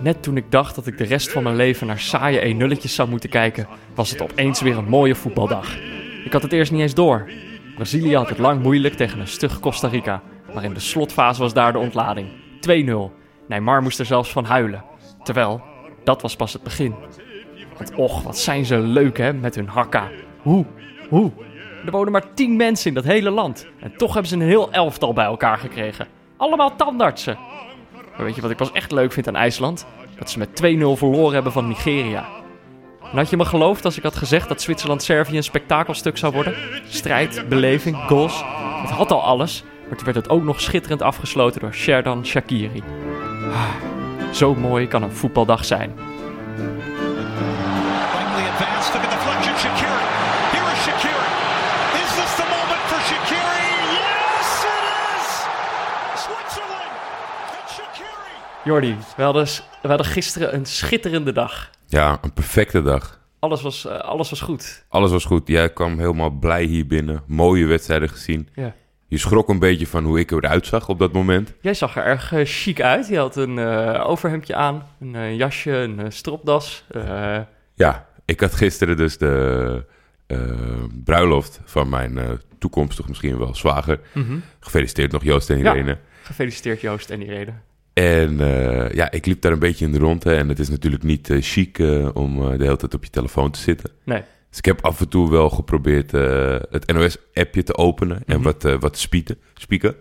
Net toen ik dacht dat ik de rest van mijn leven naar saaie 1-0'tjes zou moeten kijken, was het opeens weer een mooie voetbaldag. Ik had het eerst niet eens door. Brazilië had het lang moeilijk tegen een stug Costa Rica, maar in de slotfase was daar de ontlading. 2-0. Neymar moest er zelfs van huilen. Terwijl, dat was pas het begin. Want och, wat zijn ze leuk hè, met hun hakka. Hoe, hoe. Er wonen maar 10 mensen in dat hele land. En toch hebben ze een heel elftal bij elkaar gekregen. Allemaal tandartsen. Weet je wat ik pas echt leuk vind aan IJsland? Dat ze met 2-0 verloren hebben van Nigeria. En had je me geloofd als ik had gezegd dat Zwitserland-Servië een spektakelstuk zou worden? Strijd, beleving, goals. Het had al alles, maar toen werd het ook nog schitterend afgesloten door Sherdan Shakiri. Ah, zo mooi kan een voetbaldag zijn. Jordi, we hadden, we hadden gisteren een schitterende dag. Ja, een perfecte dag. Alles was, eh, alles was goed. Alles was goed. Jij kwam helemaal blij hier binnen. Mooie wedstrijden gezien. Ja. Je schrok een beetje van hoe ik eruit zag op dat moment. Jij zag er erg eh, chic uit. Je had een eh, overhemdje aan, een jasje, een stropdas. Ja, ik had gisteren dus de bruiloft van mijn toekomstig misschien wel zwager. mhm. Gefeliciteerd nog Joost en Ja. Irene. Gefeliciteerd Joost en Irene. En eh, ja, ik liep daar een beetje in de ronde. En het is natuurlijk niet eh, chic eh, om de hele tijd op je telefoon te zitten. Nee. Dus ik heb af en toe wel geprobeerd het NOS-appje te openen en Mhm. wat, wat te spieken, spieken.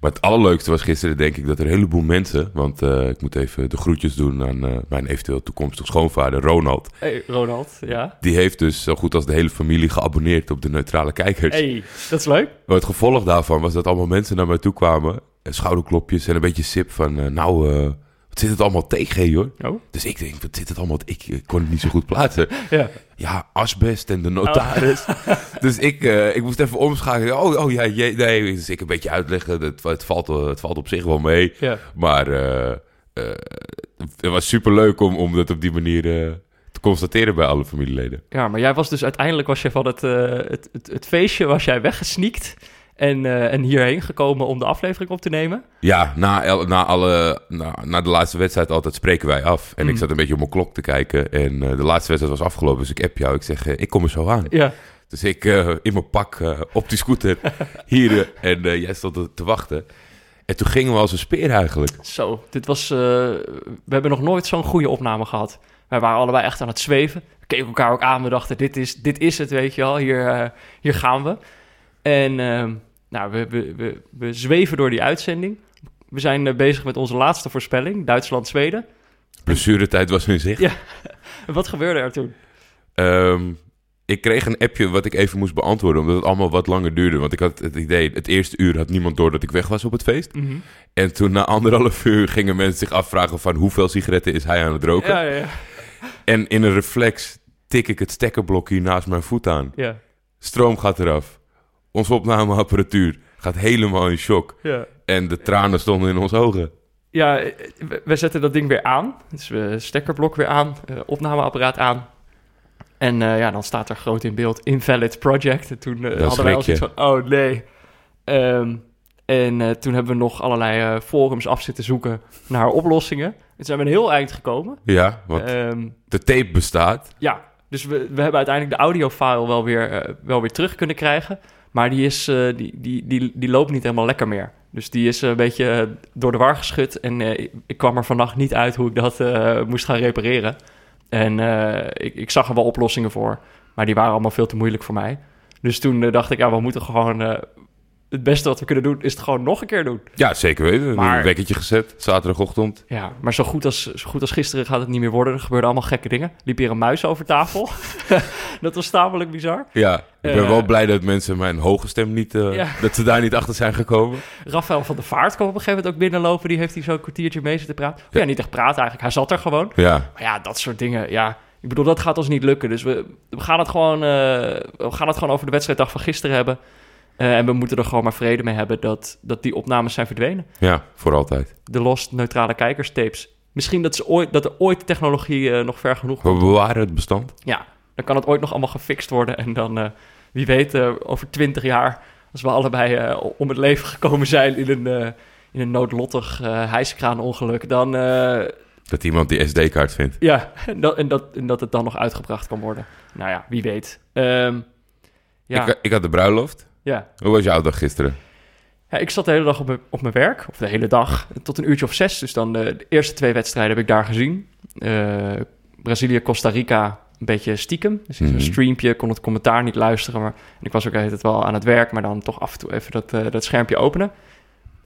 Maar het allerleukste was gisteren, denk ik, dat er een heleboel mensen... want ik moet even de groetjes doen aan mijn eventueel toekomstig schoonvader, Ronald. Hey, Ronald, ja. Die heeft dus zo goed als de hele familie geabonneerd op de neutrale kijkers. Hey, dat is leuk. Maar het gevolg daarvan was dat allemaal mensen naar mij toe kwamen... en schouderklopjes en een beetje sip van... eh, nou, eh, wat zit het allemaal tegen, joh? Oh, Dus ik denk, wat zit het allemaal... Ik, ik kon het niet zo goed plaatsen. ja. Ja, asbest en de notaris. Dus ik, eh, ik moest even omschakelen. Oh, oh ja, je, nee. Dus ik een beetje uitleggen. Het, het, valt, het valt op zich wel mee. ja. Maar eh, eh, het was superleuk om, om dat op die manier eh, te constateren bij alle familieleden. Ja, maar jij was dus uiteindelijk was je van het, eh, het, het, het feestje was jij weggesneakt en, eh, en hierheen gekomen om de aflevering op te nemen. Ja, na, na, alle, na, na de laatste wedstrijd altijd spreken wij af. En Mm. ik zat een beetje op mijn klok te kijken. En eh, de laatste wedstrijd was afgelopen. Dus ik app jou. Ik zeg, eh, ik kom er zo aan. Ja, Dus ik in mijn pak op die scooter hier. en jij stond te wachten. En toen gingen we als een speer eigenlijk. zo. Dit was, we hebben nog nooit zo'n goede opname gehad. Wij waren allebei echt aan het zweven. We keken elkaar ook aan. We dachten, dit is, dit is het, weet je wel. Hier, hier gaan we. En ehm, nou, we, we, we, we zweven door die uitzending. We zijn eh, bezig met onze laatste voorspelling. Duitsland-Zweden. Blessuretijd was in zicht. Ja. Wat gebeurde er toen? Ehm, ik kreeg een appje wat ik even moest beantwoorden, omdat het allemaal wat langer duurde. Want ik had het idee, het eerste uur had niemand door dat ik weg was op het feest. Mhm. En toen na anderhalf uur gingen mensen zich afvragen van hoeveel sigaretten is hij aan het roken. Ja, ja, ja. En in een reflex tik ik het stekkerblok hier naast mijn voet aan. ja. Stroom gaat eraf. Onze opnameapparatuur gaat helemaal in shock. ja. En de tranen stonden in onze ogen. Ja, we- we zetten dat ding weer aan. Dus we stekkerblok weer aan, eh, opnameapparaat aan. En eh, ja, dan staat er groot in beeld Invalid Project. En toen eh, hadden wij al zoiets van, oh nee. Ehm, en toen hebben we nog allerlei forums af zitten zoeken naar oplossingen. En zijn we een heel eind gekomen. Ja, want Ehm, de tape bestaat. ja, dus we, we hebben uiteindelijk de audiofile wel weer, wel weer terug kunnen krijgen. Maar die, is, eh, die, die, die, die loopt niet helemaal lekker meer. Dus die is een beetje eh, door de war geschud. En eh, ik, kwam er vannacht niet uit hoe ik dat eh, moest gaan repareren. En eh, ik, ik zag er wel oplossingen voor. Maar die waren allemaal veel te moeilijk voor mij. Dus toen eh, dacht ik, ja, we moeten gewoon... het beste wat we kunnen doen, is het gewoon nog een keer doen. Ja, zeker weten. Maar- Een wekkertje gezet, zaterdagochtend. Ja, maar zo goed, als, zo goed als gisteren gaat het niet meer worden. Er gebeurden allemaal gekke dingen. Liep hier een muis over tafel. dat was tamelijk bizar. Ja, ik ben Eh, wel blij dat mensen mijn hoge stem niet... eh, Ja. Dat ze daar niet achter zijn gekomen. Rafael van der Vaart kwam op een gegeven moment ook binnenlopen. Die heeft hier zo'n kwartiertje mee zitten praten. Ja. Ja. niet echt praten eigenlijk. Hij zat er gewoon. Ja, Maar ja, dat soort dingen. Ja, ik bedoel, dat gaat ons niet lukken. Dus we, we, gaan, het gewoon, eh, we gaan het gewoon over de wedstrijddag van gisteren hebben. Eh, en we moeten er gewoon maar vrede mee hebben dat, dat die opnames zijn verdwenen. ja, voor altijd. De lost neutrale kijkerstapes. Misschien dat, ze ooit, dat er ooit de technologie eh, nog ver genoeg We bewaren het bestand. Ja, dan kan het ooit nog allemaal gefixt worden. En dan, eh, wie weet, over twintig jaar, als we allebei om het leven gekomen zijn in een, in een noodlottig hijskraanongeluk, dan, Dat iemand die SD-kaart vindt. Ja, en dat, en, dat, en dat het dan nog uitgebracht kan worden. Nou ja, wie weet. Ehm, ja, Ik, ik had de bruiloft. Ja. Hoe was jouw dag gisteren? Ja, ik zat de hele dag op mijn, op mijn werk, of de hele dag, tot een uurtje of zes. Dus dan de, de eerste twee wedstrijden heb ik daar gezien. Eh, Brazilië, Costa Rica, een beetje stiekem. Dus in Mhm. zo'n streampje, kon het commentaar niet luisteren. Maar, en ik was ook tijd wel aan het werk, maar dan toch af en toe even dat, eh, dat schermpje openen.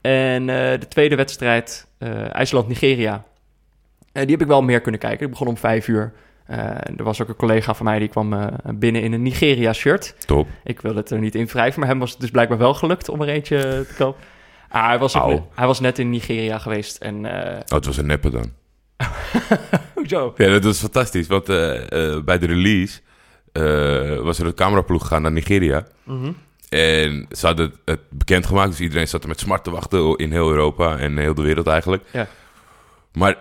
En eh, de tweede wedstrijd, eh, IJsland-Nigeria, eh, die heb ik wel meer kunnen kijken. Ik begon om vijf uur. Eh, er was ook een collega van mij die kwam eh, binnen in een Nigeria-shirt. Top. Ik wil het er niet in wrijven, maar hem was het dus blijkbaar wel gelukt om er eentje te kopen. Ah, hij, was ook hij was net in Nigeria geweest en... eh Oh, het was een neppe dan. hoezo? Ja, dat was fantastisch. Want bij de release was er een cameraploeg gegaan naar Nigeria. Mhm. En ze hadden het, het bekendgemaakt. Dus iedereen zat er met smart te wachten in heel Europa en heel de wereld eigenlijk. Ja. Maar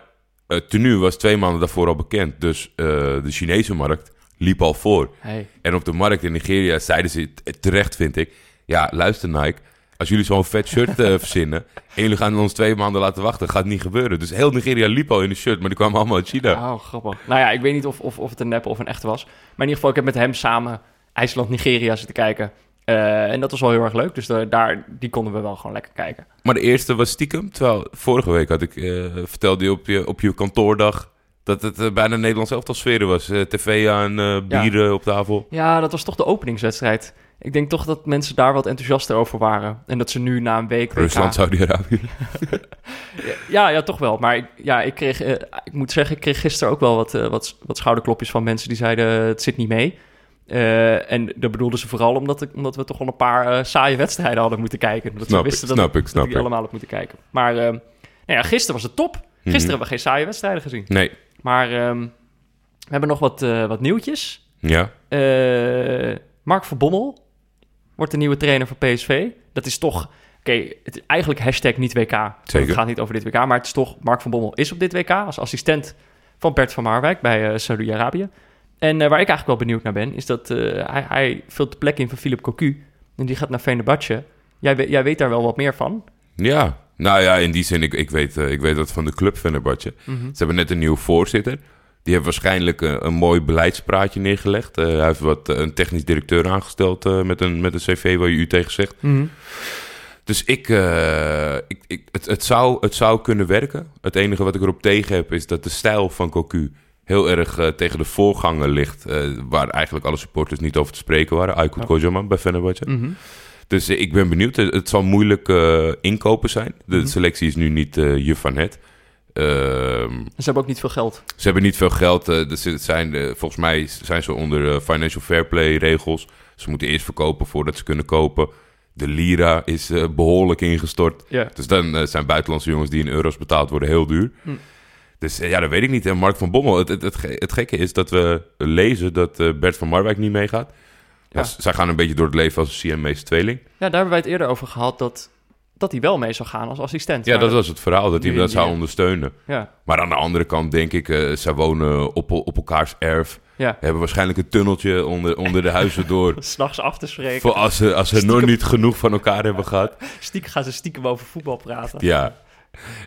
het tenue was twee maanden daarvoor al bekend. Dus eh, de Chinese markt liep al voor. Hey. En op de markt in Nigeria zeiden ze terecht, vind ik. Ja, luister Nike. Als jullie zo'n vet shirt eh, verzinnen en jullie gaan ons twee maanden laten wachten, gaat niet gebeuren. Dus heel Nigeria liep al in een shirt, maar die kwamen allemaal uit China. Oh, grappig. Nou ja, ik weet niet of, of, of het een neppe of een echte was. Maar in ieder geval, ik heb met hem samen IJsland-Nigeria zitten kijken. Eh, en dat was wel heel erg leuk. Dus de- daar, die konden we wel gewoon lekker kijken. Maar de eerste was stiekem. Terwijl vorige week had ik eh, vertelde je op je, op je kantoordag dat het eh, bijna Nederlands elftal sferen was. TV aan, Ja. bieren op tafel. Ja, dat was toch de openingswedstrijd. Ik denk toch dat mensen daar wat enthousiaster over waren. En dat ze nu na een week... Rusland, Saudi-Arabië. Ja, ja, toch wel. Maar ik, ja, ik, kreeg, ik moet zeggen, ik kreeg gisteren ook wel wat, wat, wat schouderklopjes van mensen die zeiden: het zit niet mee. Eh, en dat bedoelden ze vooral omdat, ik, omdat we toch wel een paar eh, saaie wedstrijden hadden moeten kijken. Dat Snap ze ik, wisten dat, snap ik, snap allemaal op moeten kijken. Maar eh, nou ja, gisteren was het top. Gisteren Mhm. hebben we geen saaie wedstrijden gezien. Nee. Maar ehm, we hebben nog wat, eh, wat nieuwtjes. Ja. Mark van Bommel wordt de nieuwe trainer van PSV. Dat is toch... Oké, het is eigenlijk hashtag niet WK. Zeker. Het gaat niet over dit WK, maar het is toch... Mark van Bommel is op dit WK als assistent van Bert van Marwijk bij Saudi-Arabië. En eh, waar ik eigenlijk wel benieuwd naar ben, is dat eh, hij, hij vult de plek in van Philip Cocu. En die gaat naar Fenerbahce. Jij, weet- jij weet daar wel wat meer van. Ja. Nou ja, in die zin, ik, ik, weet, eh, ik weet dat van de club Fenerbahce. Ze hebben net een nieuwe voorzitter. Die heeft waarschijnlijk een mooi beleidspraatje neergelegd. Hij heeft wat, een technisch directeur aangesteld met, een, met een cv waar je u tegen zegt. Dus ik, ik, ik, het, het, zou, het zou kunnen werken. Het enige wat ik erop tegen heb is dat de stijl van Cocu heel erg eh, tegen de voorganger ligt. eh, waar eigenlijk alle supporters niet over te spreken waren. Aykut. Kocaman bij Fenerbahce. Mhm. Dus eh, ik ben benieuwd. Het, het zal moeilijk inkopen zijn. De Mhm. selectie is nu niet je van het. Ehm, Ze hebben ook niet veel geld. ze hebben niet veel geld. dus het zijn, volgens mij zijn ze onder financial fair play regels. Ze moeten eerst verkopen voordat ze kunnen kopen. De lira is eh, behoorlijk ingestort. Dus dan zijn buitenlandse jongens die in euro's betaald worden heel duur. Hm. Dus eh, ja, dat weet ik niet. En Mark van Bommel, het, het, het, ge- het gekke is dat we lezen dat eh, Bert van Marwijk niet meegaat. Ja. Zij gaan een beetje door het leven als een CMA's tweeling. Ja, daar hebben wij het eerder over gehad dat, dat hij wel mee zou gaan als assistent. Ja, dat was het verhaal, dat hij dat zou ondersteunen. Ja, Maar aan de andere kant denk ik, eh zij wonen op, op elkaars erf. ja. Hebben waarschijnlijk een tunneltje onder, onder de huizen door. S'nachts af te spreken. Voor als ze, als ze nog niet genoeg van elkaar hebben gehad. Stiekem gaan ze stiekem over voetbal praten. Ja.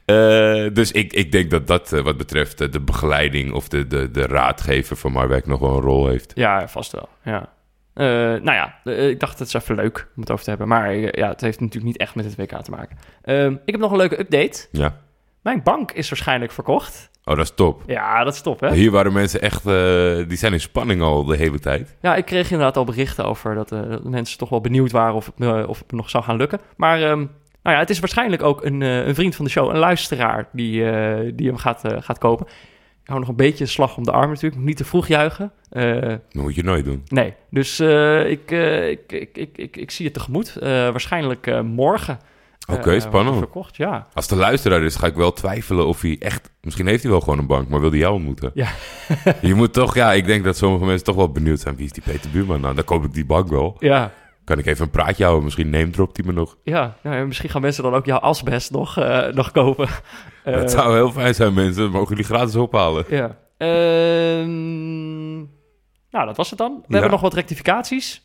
Eh, dus ik, ik denk dat dat eh, wat betreft eh, de begeleiding of de, de, de raadgever van Marwijk nog wel een rol heeft. Ja, vast wel. Ja. Nou ja, ik dacht het is even leuk om het over te hebben. Maar ja, het heeft natuurlijk niet echt met het WK te maken. Ehm, ik heb nog een leuke update. Ja. Mijn bank is waarschijnlijk verkocht. Oh, dat is top. Ja, dat is top, hè? Hier waren mensen echt, die zijn in spanning al de hele tijd. Ja, ik kreeg inderdaad al berichten over dat, dat mensen toch wel benieuwd waren of het, me, of het me nog zou gaan lukken. Maar ehm, nou ja, het is waarschijnlijk ook een, eh, een vriend van de show, een luisteraar, die, eh, die hem gaat, eh, gaat kopen. Ik hou nog een beetje een slag om de arm natuurlijk. Moet Niet te vroeg juichen. Dat moet je nooit doen. nee, dus ik, ik, ik, ik, ik, zie het tegemoet. Waarschijnlijk morgen. Oké, spannend. Verkocht, ja. Als de luisteraar is, ga ik wel twijfelen of hij echt... Misschien heeft hij wel gewoon een bank, maar wil hij jou ontmoeten? Ja. je moet toch... Ja, ik denk dat sommige mensen toch wel benieuwd zijn. Wie is die Peter Buurman? Nou, dan koop ik die bank wel. Ja, Kan ik even een praatje houden? Misschien name dropt hij me nog. ja. Nou ja, misschien gaan mensen dan ook jouw asbest nog, eh, nog kopen. Dat zou heel fijn zijn, mensen. Mogen jullie gratis ophalen? Ja. Ehm, nou, dat was het dan. We Ja. hebben nog wat rectificaties.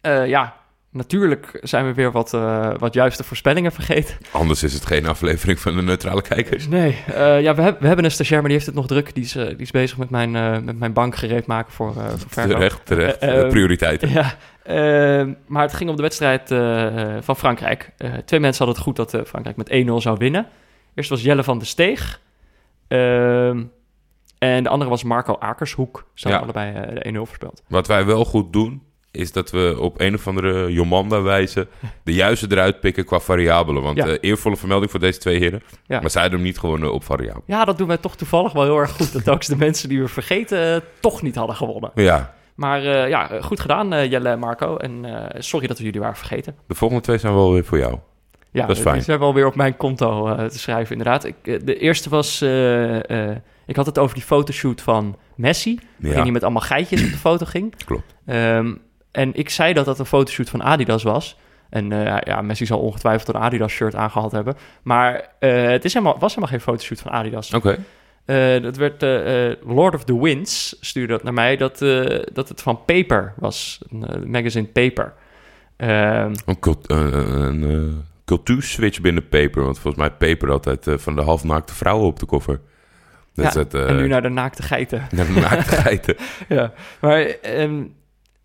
Eh, ja, Natuurlijk zijn we weer wat, eh, wat juiste voorspellingen vergeten. Anders is het geen aflevering van de neutrale kijkers. Nee, ja, we, heb- we hebben een stagiair, maar die heeft het nog druk. Die is, die is bezig met mijn, met mijn bank gereed maken voor, voor verkoop. Terecht, terecht. Prioriteiten. Ja, ehm, maar het ging om de wedstrijd eh, van Frankrijk. Eh, twee mensen hadden het goed dat eh, Frankrijk met 1-0 zou winnen. Eerst was Jelle van de Steeg. Ehm, en de andere was Marco Akershoek. Ze Ja. allebei de 1-0 verspeeld. Wat wij wel goed doen, is dat we op een of andere Jomanda wijze de juiste eruit pikken qua variabelen. Want Ja. eervolle vermelding voor deze twee heren. Ja. Maar zij hadden hem niet gewonnen op variabelen. Ja, dat doen wij toch toevallig wel heel erg goed. Dat ook de mensen die we vergeten toch niet hadden gewonnen. Ja, Maar eh, ja, goed gedaan eh, Jelle en Marco. En eh, sorry dat we jullie waren vergeten. de volgende twee zijn wel weer voor jou. Ja, Dat is fijn. Die zijn wel weer op mijn konto te schrijven, inderdaad. Ik, de eerste was... ik had het over die fotoshoot van Messi. Waarin Ja, hij met allemaal geitjes op de foto ging. klopt. Ehm, en ik zei dat dat een fotoshoot van Adidas was. En ja, Messi zal ongetwijfeld een Adidas-shirt aangehad hebben. Maar het is helemaal, was helemaal geen fotoshoot van Adidas. Oké. Eh, dat werd eh, Lord of the Winds stuurde dat naar mij dat, dat het van Paper was, een magazine Paper. Ehm, Een, cult, een, cultuurswitch binnen Paper. Want volgens mij Paper altijd van de halfnaakte vrouwen op de koffer. Dat is ja, het, en nu naar de naakte geiten. naar de naakte geiten. ja, maar ehm,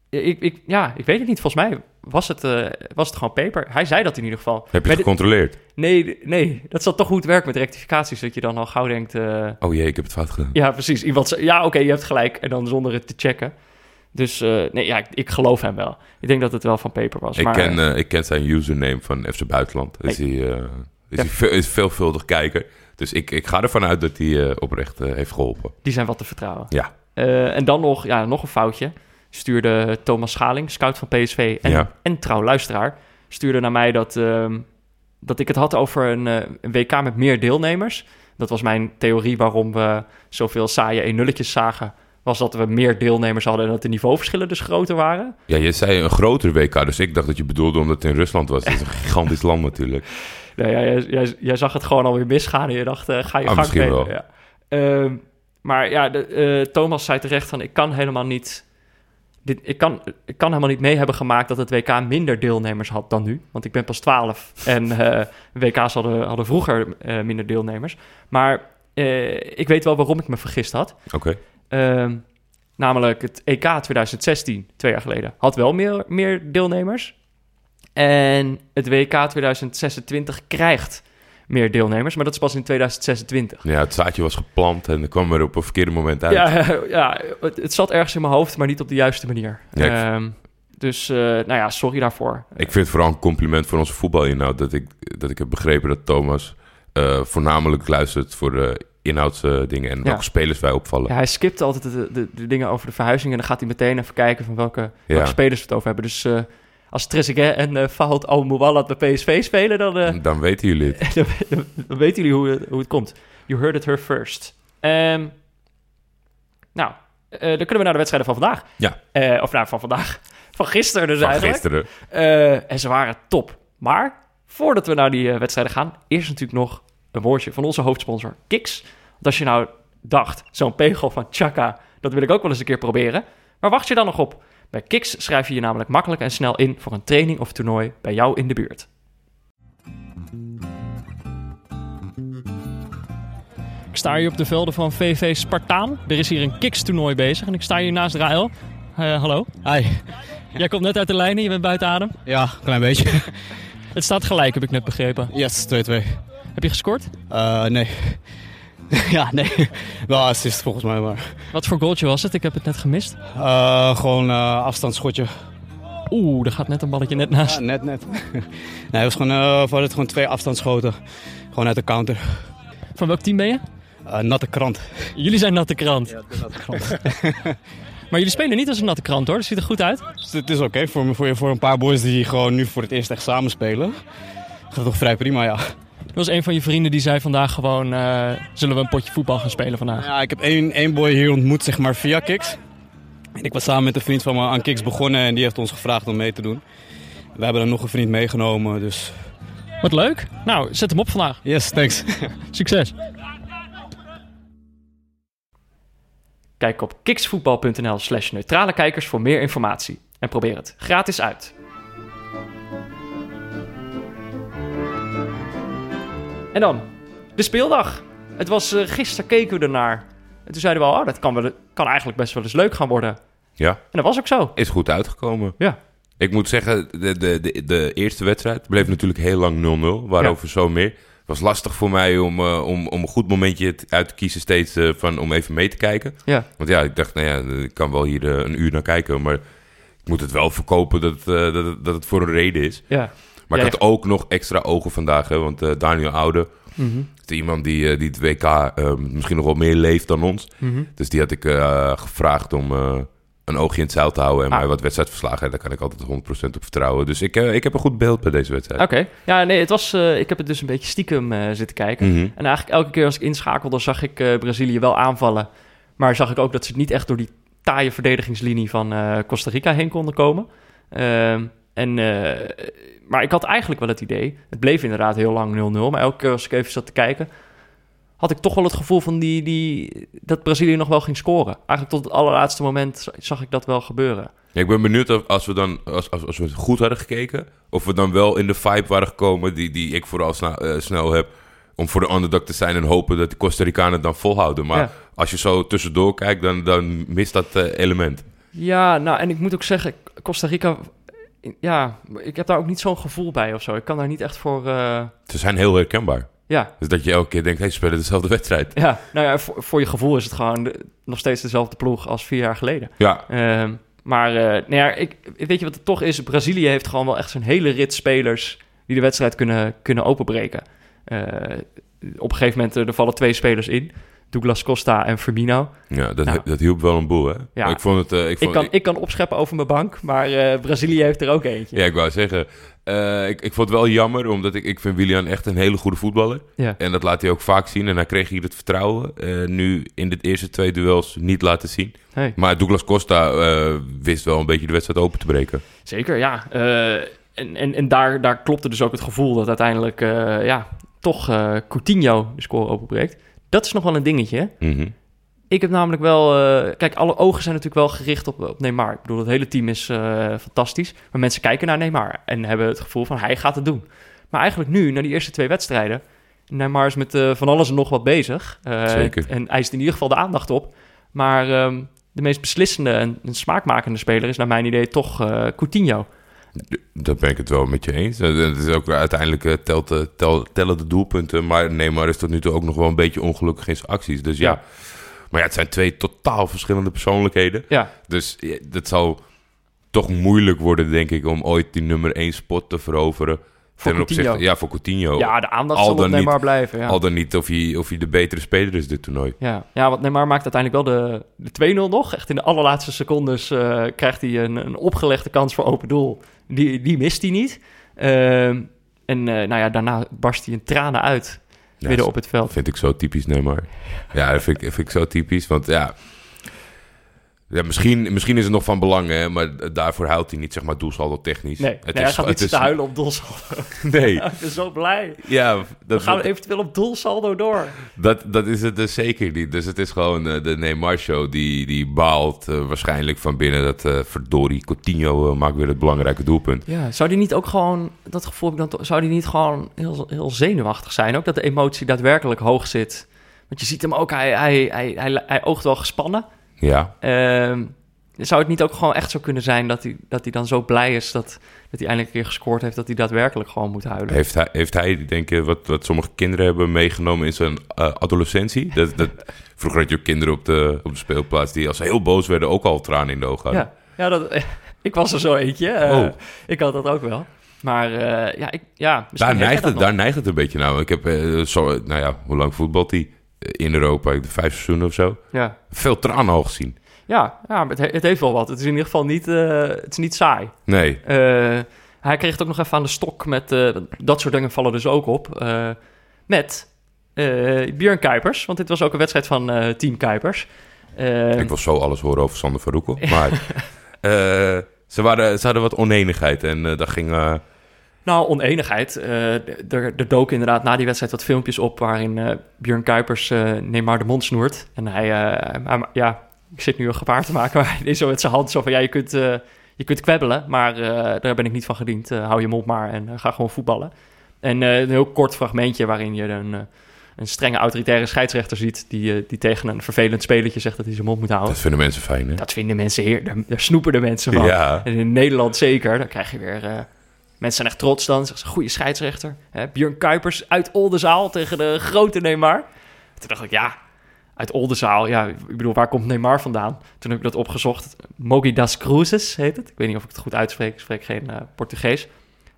ik, ik, ja, ik weet het niet. Volgens mij was het, eh, was het gewoon Paper. Hij zei dat in ieder geval. Heb je Maar het dit- gecontroleerd? Nee, nee, dat zal toch goed werken met rectificaties. Dat je dan al gauw denkt... eh, Oh jee, ik heb het fout gedaan. ja, precies. Iemand zei, ja, oké, je hebt gelijk. En dan zonder het te checken. Dus eh, nee, ja, ik, ik geloof hem wel. Ik denk dat het wel van Paper was. ik, maar, ken, ik ken zijn username van FC Buitenland. Is hij, eh, is Ja. hij veel, is veelvuldig kijker. Dus ik, ik ga ervan uit dat hij oprecht heeft geholpen. Die zijn wat te vertrouwen. Ja. En dan nog, ja, nog een foutje. Stuurde Thomas Schaling, scout van PSV en, Ja. en trouw luisteraar, stuurde naar mij dat, ehm, dat ik het had over een, eh, een WK met meer deelnemers. Dat was mijn theorie waarom we zoveel saaie 1-nulletjes zagen. Was dat we meer deelnemers hadden en dat de niveauverschillen dus groter waren. Ja, je zei een groter WK, dus ik dacht dat je bedoelde omdat het in Rusland was. Dat is een gigantisch land natuurlijk. Nee, ja, jij, jij, jij zag het gewoon alweer misgaan en je dacht, eh, ga je Ah, gang wel. Ja. Ehm, maar ja, de, eh, Thomas zei terecht van, ik kan helemaal niet... Dit, ik, kan, ik kan helemaal niet mee hebben gemaakt dat het WK minder deelnemers had dan nu. Want ik ben pas 12 en eh, WK's hadden, hadden vroeger eh, minder deelnemers. Maar eh, ik weet wel waarom ik me vergist had. Oké. Ehm, namelijk het EK 2016, twee jaar geleden, had wel meer, meer deelnemers. En het WK 2026 krijgt meer deelnemers, maar dat is pas in 2026. Ja, het zaadje was geplant en dan kwam er op een verkeerde moment uit. Ja, ja het, het zat ergens in mijn hoofd, maar niet op de juiste manier. Ja, Ehm, dus, eh, nou ja, sorry daarvoor. Ik vind het vooral een compliment voor onze voetbalinhoud. Dat ik, dat ik heb begrepen dat Thomas eh, voornamelijk luistert voor de inhoudsdingen en Ja. welke spelers wij opvallen. Ja, hij skipt altijd de, de, de dingen over de verhuizing en dan gaat hij meteen even kijken van welke, welke spelers we het over hebben. Dus eh, als Trezeguet en uh, Fahad Al-Mouwalad bij PSV spelen, dan, eh, Dan weten jullie het. dan, dan- dan weten jullie hoe, het- hoe het komt. You heard it her first. Ehm, nou, eh, dan kunnen we naar de wedstrijden van vandaag. Ja. Eh, of nou, van vandaag. Van gisteren dus Van eigenlijk. gisteren. Eh, en ze waren top. Maar voordat we naar die eh, wedstrijden gaan, eerst natuurlijk nog een woordje van onze hoofdsponsor Kiks. Want als je nou dacht, zo'n pegel van Chaka, dat wil ik ook wel eens een keer proberen. Waar wacht je dan nog op? Bij Kiks schrijf je je namelijk makkelijk en snel in voor een training of toernooi bij jou in de buurt. Ik sta hier op de velden van VV Spartaan. Er is hier een Kiks-toernooi bezig en ik sta hier naast Rael. Eh, hallo. Hi. Jij komt net uit de lijnen, je bent buiten adem. Ja, klein beetje. Het staat gelijk, heb ik net begrepen. Yes, 2-2. Heb je gescoord? Eh, nee. ja, nee. Wel assist volgens mij, maar... Wat voor goaltje was het? Ik heb het net gemist. Eh, gewoon eh afstandsschotje. Oeh, er gaat net een balletje net naast. Ja, net, net. nee, het was gewoon, eh, we hadden gewoon twee afstandsschoten. Gewoon uit de counter. Van welk team ben je? Eh, natte krant. Jullie zijn natte krant. Ja, de natte krant. Maar jullie spelen niet als een natte krant hoor. Dat ziet er goed uit. dus het is oké voor, me- voor, voor een paar boys die gewoon nu voor het eerst echt samen spelen. Gaat het toch vrij prima, ja. Er was een van je vrienden die zei vandaag gewoon... eh, zullen we een potje voetbal gaan spelen vandaag? Ja, ik heb één, één boy hier ontmoet, zeg maar, via Kiks. En ik was samen met een vriend van me aan Kiks begonnen en die heeft ons gevraagd om mee te doen. We hebben er nog een vriend meegenomen, dus... Wat leuk. Nou, zet hem op vandaag. Yes, thanks. Succes. Kijk op kiksvoetbal.nl slash neutrale kijkers voor meer informatie. En probeer het gratis uit. En dan, de speeldag. Het was, eh, gisteren keken we ernaar. En toen zeiden we al, oh, dat kan, wel, kan eigenlijk best wel eens leuk gaan worden. Ja, En dat was ook zo. is goed uitgekomen. Ja. Ik moet zeggen, de, de, de, de eerste wedstrijd bleef natuurlijk heel lang 0-0. Waarover zo meer. Het was lastig voor mij om, eh, om, om een goed momentje uit te kiezen steeds eh, van, om even mee te kijken. Ja, Want ja, ik dacht, nou ja, ik kan wel hier een uur naar kijken. Maar ik moet het wel verkopen dat, het, dat, dat het voor een reden is. ja. Maar ik had ook nog extra ogen vandaag. Hè, want eh, Daniel Oude, Mhm, is iemand die, eh, die het WK eh, misschien nog wel meer leeft dan ons. mhm. Dus die had ik eh, gevraagd om een oogje in het zeil te houden. En Ah. mij wat wedstrijdverslagen. Daar kan ik altijd 100% op vertrouwen. Dus ik, ik heb een goed beeld bij deze wedstrijd. Oké. Ja, nee, het was, ik heb het dus een beetje stiekem zitten kijken. Mhm. En eigenlijk elke keer als ik inschakelde, zag ik Brazilië wel aanvallen. Maar zag ik ook dat ze niet echt door die taaie verdedigingslinie van Costa Rica heen konden komen. Ehm, en, maar ik had eigenlijk wel het idee, het bleef inderdaad heel lang 0-0. Maar elke keer als ik even zat te kijken, had ik toch wel het gevoel van die, die, dat Brazilië nog wel ging scoren. Eigenlijk tot het allerlaatste moment zag ik dat wel gebeuren. Ja, ik ben benieuwd of als we dan, als, als, als we goed hadden gekeken, of we dan wel in de vibe waren gekomen die, die ik vooral snel, eh, snel heb. Om voor de underdog te zijn en hopen dat de Costa Ricanen het dan volhouden. Maar Ja. als je zo tussendoor kijkt, dan, dan mist dat eh, element. Ja, nou, en ik moet ook zeggen, Costa Rica, ja, ik heb daar ook niet zo'n gevoel bij of zo. Ik kan daar niet echt voor, eh, Ze zijn heel herkenbaar. ja, Dus dat je elke keer denkt, hey, ze spelen dezelfde wedstrijd. ja, nou ja, voor, voor je gevoel is het gewoon de- nog steeds dezelfde ploeg als vier jaar geleden. Ja, Ehm, maar, eh nou ja, ik, weet je wat het toch is? Brazilië heeft gewoon wel echt zo'n hele rit spelers die de wedstrijd kunnen, kunnen openbreken. Eh, op een gegeven moment, er vallen twee spelers in. Douglas Costa en Firmino. ja dat, Nou. dat hielp wel een boel, hè? Ja. Maar ik vond het... eh, ik, Ik vond, kan, ik kan opscheppen over mijn bank, maar eh, Brazilië heeft er ook eentje. Ja, ik wou zeggen, eh, ik, ik vond het wel jammer, omdat ik, ik vind Willian echt een hele goede voetballer. Ja. En dat laat hij ook vaak zien. En hij kreeg hier het vertrouwen. eh, nu in de eerste twee duels niet laten zien. Hey. Maar Douglas Costa eh, wist wel een beetje de wedstrijd open te breken. Zeker, ja. Eh, en en, en daar, daar klopte dus ook het gevoel dat uiteindelijk eh, ja, toch eh, Coutinho de score openbreekt. Dat is nog wel een dingetje. Mhm. Ik heb namelijk wel... eh, kijk, alle ogen zijn natuurlijk wel gericht op, op Neymar. Ik bedoel, het hele team is eh, fantastisch. Maar mensen kijken naar Neymar en hebben het gevoel van hij gaat het doen. Maar eigenlijk nu, na die eerste twee wedstrijden... Neymar is met eh, van alles en nog wat bezig. Zeker. En eist in ieder geval de aandacht op. Maar ehm, de meest beslissende en, en smaakmakende speler is naar mijn idee toch Coutinho. Daar ben ik het wel met je eens. Eh, Het is ook uiteindelijk eh, telt, eh, tel, tellen de doelpunten. Maar Neymar is tot nu toe ook nog wel een beetje ongelukkig in zijn acties. Dus ja. Ja. Maar ja, het zijn twee totaal verschillende persoonlijkheden. Ja, Dus dat zal toch moeilijk worden, denk ik, om ooit die nummer 1 spot te veroveren. Voor Ten opzichte- Coutinho. ja, voor Coutinho. ja de aandacht al zal op Neymar niet- blijven. Ja. Al dan niet of hij, of hij de betere speler is dit toernooi. Ja, ja, want Neymar maakt uiteindelijk wel de, de 2-0 nog. Echt in de allerlaatste secondes eh, krijgt hij een, een opgelegde kans voor open doel. Die, die mist hij niet. Ehm, en eh, nou ja, daarna barst hij in tranen uit Ja, midden op het veld. vind ik zo typisch Neymar. Ja, dat vind ik, vind ik zo typisch. Want ja, ja misschien, misschien is het nog van belang, hè, maar daarvoor huilt hij niet, zeg maar, doelsaldo technisch. Nee, nee hij gaat niet het zitten huilen op doelsaldo. Nee, Ja, ik ben zo blij. ja, We dat, gaan eventueel op doelsaldo door. dat, dat is het dus zeker niet. Dus het is gewoon eh, de Neymar-show die, die baalt eh, waarschijnlijk van binnen dat eh verdorie Coutinho maakt weer het belangrijke doelpunt. Ja, zou die niet ook gewoon, dat gevoel dan toch, zou die niet gewoon heel, heel zenuwachtig zijn? Ook dat de emotie daadwerkelijk hoog zit. Want je ziet hem ook, hij, hij, hij, hij, hij oogt wel gespannen. Ja, Ehm, zou het niet ook gewoon echt zo kunnen zijn dat hij, dat hij dan zo blij is dat, dat hij eindelijk een keer gescoord heeft, dat hij daadwerkelijk gewoon moet huilen? Heeft hij, heeft hij denk je, wat, wat sommige kinderen hebben meegenomen in zijn eh, adolescentie? Dat, dat, vroeger had je ook kinderen op de, op de speelplaats die als ze heel boos werden ook al tranen in de ogen hadden. Ja, ja dat, ik was er zo eentje. eh, Oh. Ik had dat ook wel. Maar eh, ja, ik, ja Daar, neigt het, daar neigt het een beetje nou. Ik heb eh, zo, nou ja, hoe lang voetbalt hij? Eh, In Europa, de vijf seizoenen of zo. Ja, Veel tranen al gezien. ja, ja maar het, he- het heeft wel wat. Het is in ieder geval niet, eh, het is niet saai. Nee, Eh, hij kreeg het ook nog even aan de stok met... dat soort dingen vallen dus ook op. met Björn Kuipers. Want dit was ook een wedstrijd van Team Kuipers. Ik wil zo alles horen over Sander van Roekel. Maar ze, waren, ze hadden wat oneenigheid en dat ging... Nou, oneenigheid. Eh, er, er doken inderdaad na die wedstrijd wat filmpjes op... waarin eh Björn Kuipers eh Neymar de mond snoert. En hij, hij- ja, ik zit nu een gebaar te maken... maar hij is zo met zijn hand zo van... ja, je kunt, je kunt kwebbelen, maar daar ben ik niet van gediend. Hou je mond maar en ga gewoon voetballen. En een heel kort fragmentje waarin je een, een strenge autoritaire scheidsrechter ziet... Die, die tegen een vervelend spelertje zegt dat hij zijn mond moet houden. Dat vinden mensen fijn, hè? Dat vinden mensen heer, daar, daar snoepen de mensen van. Ja. En in Nederland zeker, dan krijg je weer... mensen zijn echt trots dan, zeggen ze, goede scheidsrechter. Hè? Björn Kuipers uit Oldenzaal tegen de grote Neymar. Toen dacht ik, ja, uit Oldenzaal, ja, ik bedoel, waar komt Neymar vandaan? Toen heb ik dat opgezocht. Mogi das Cruzes heet het. Ik weet niet of ik het goed uitspreek, ik spreek geen eh, Portugees.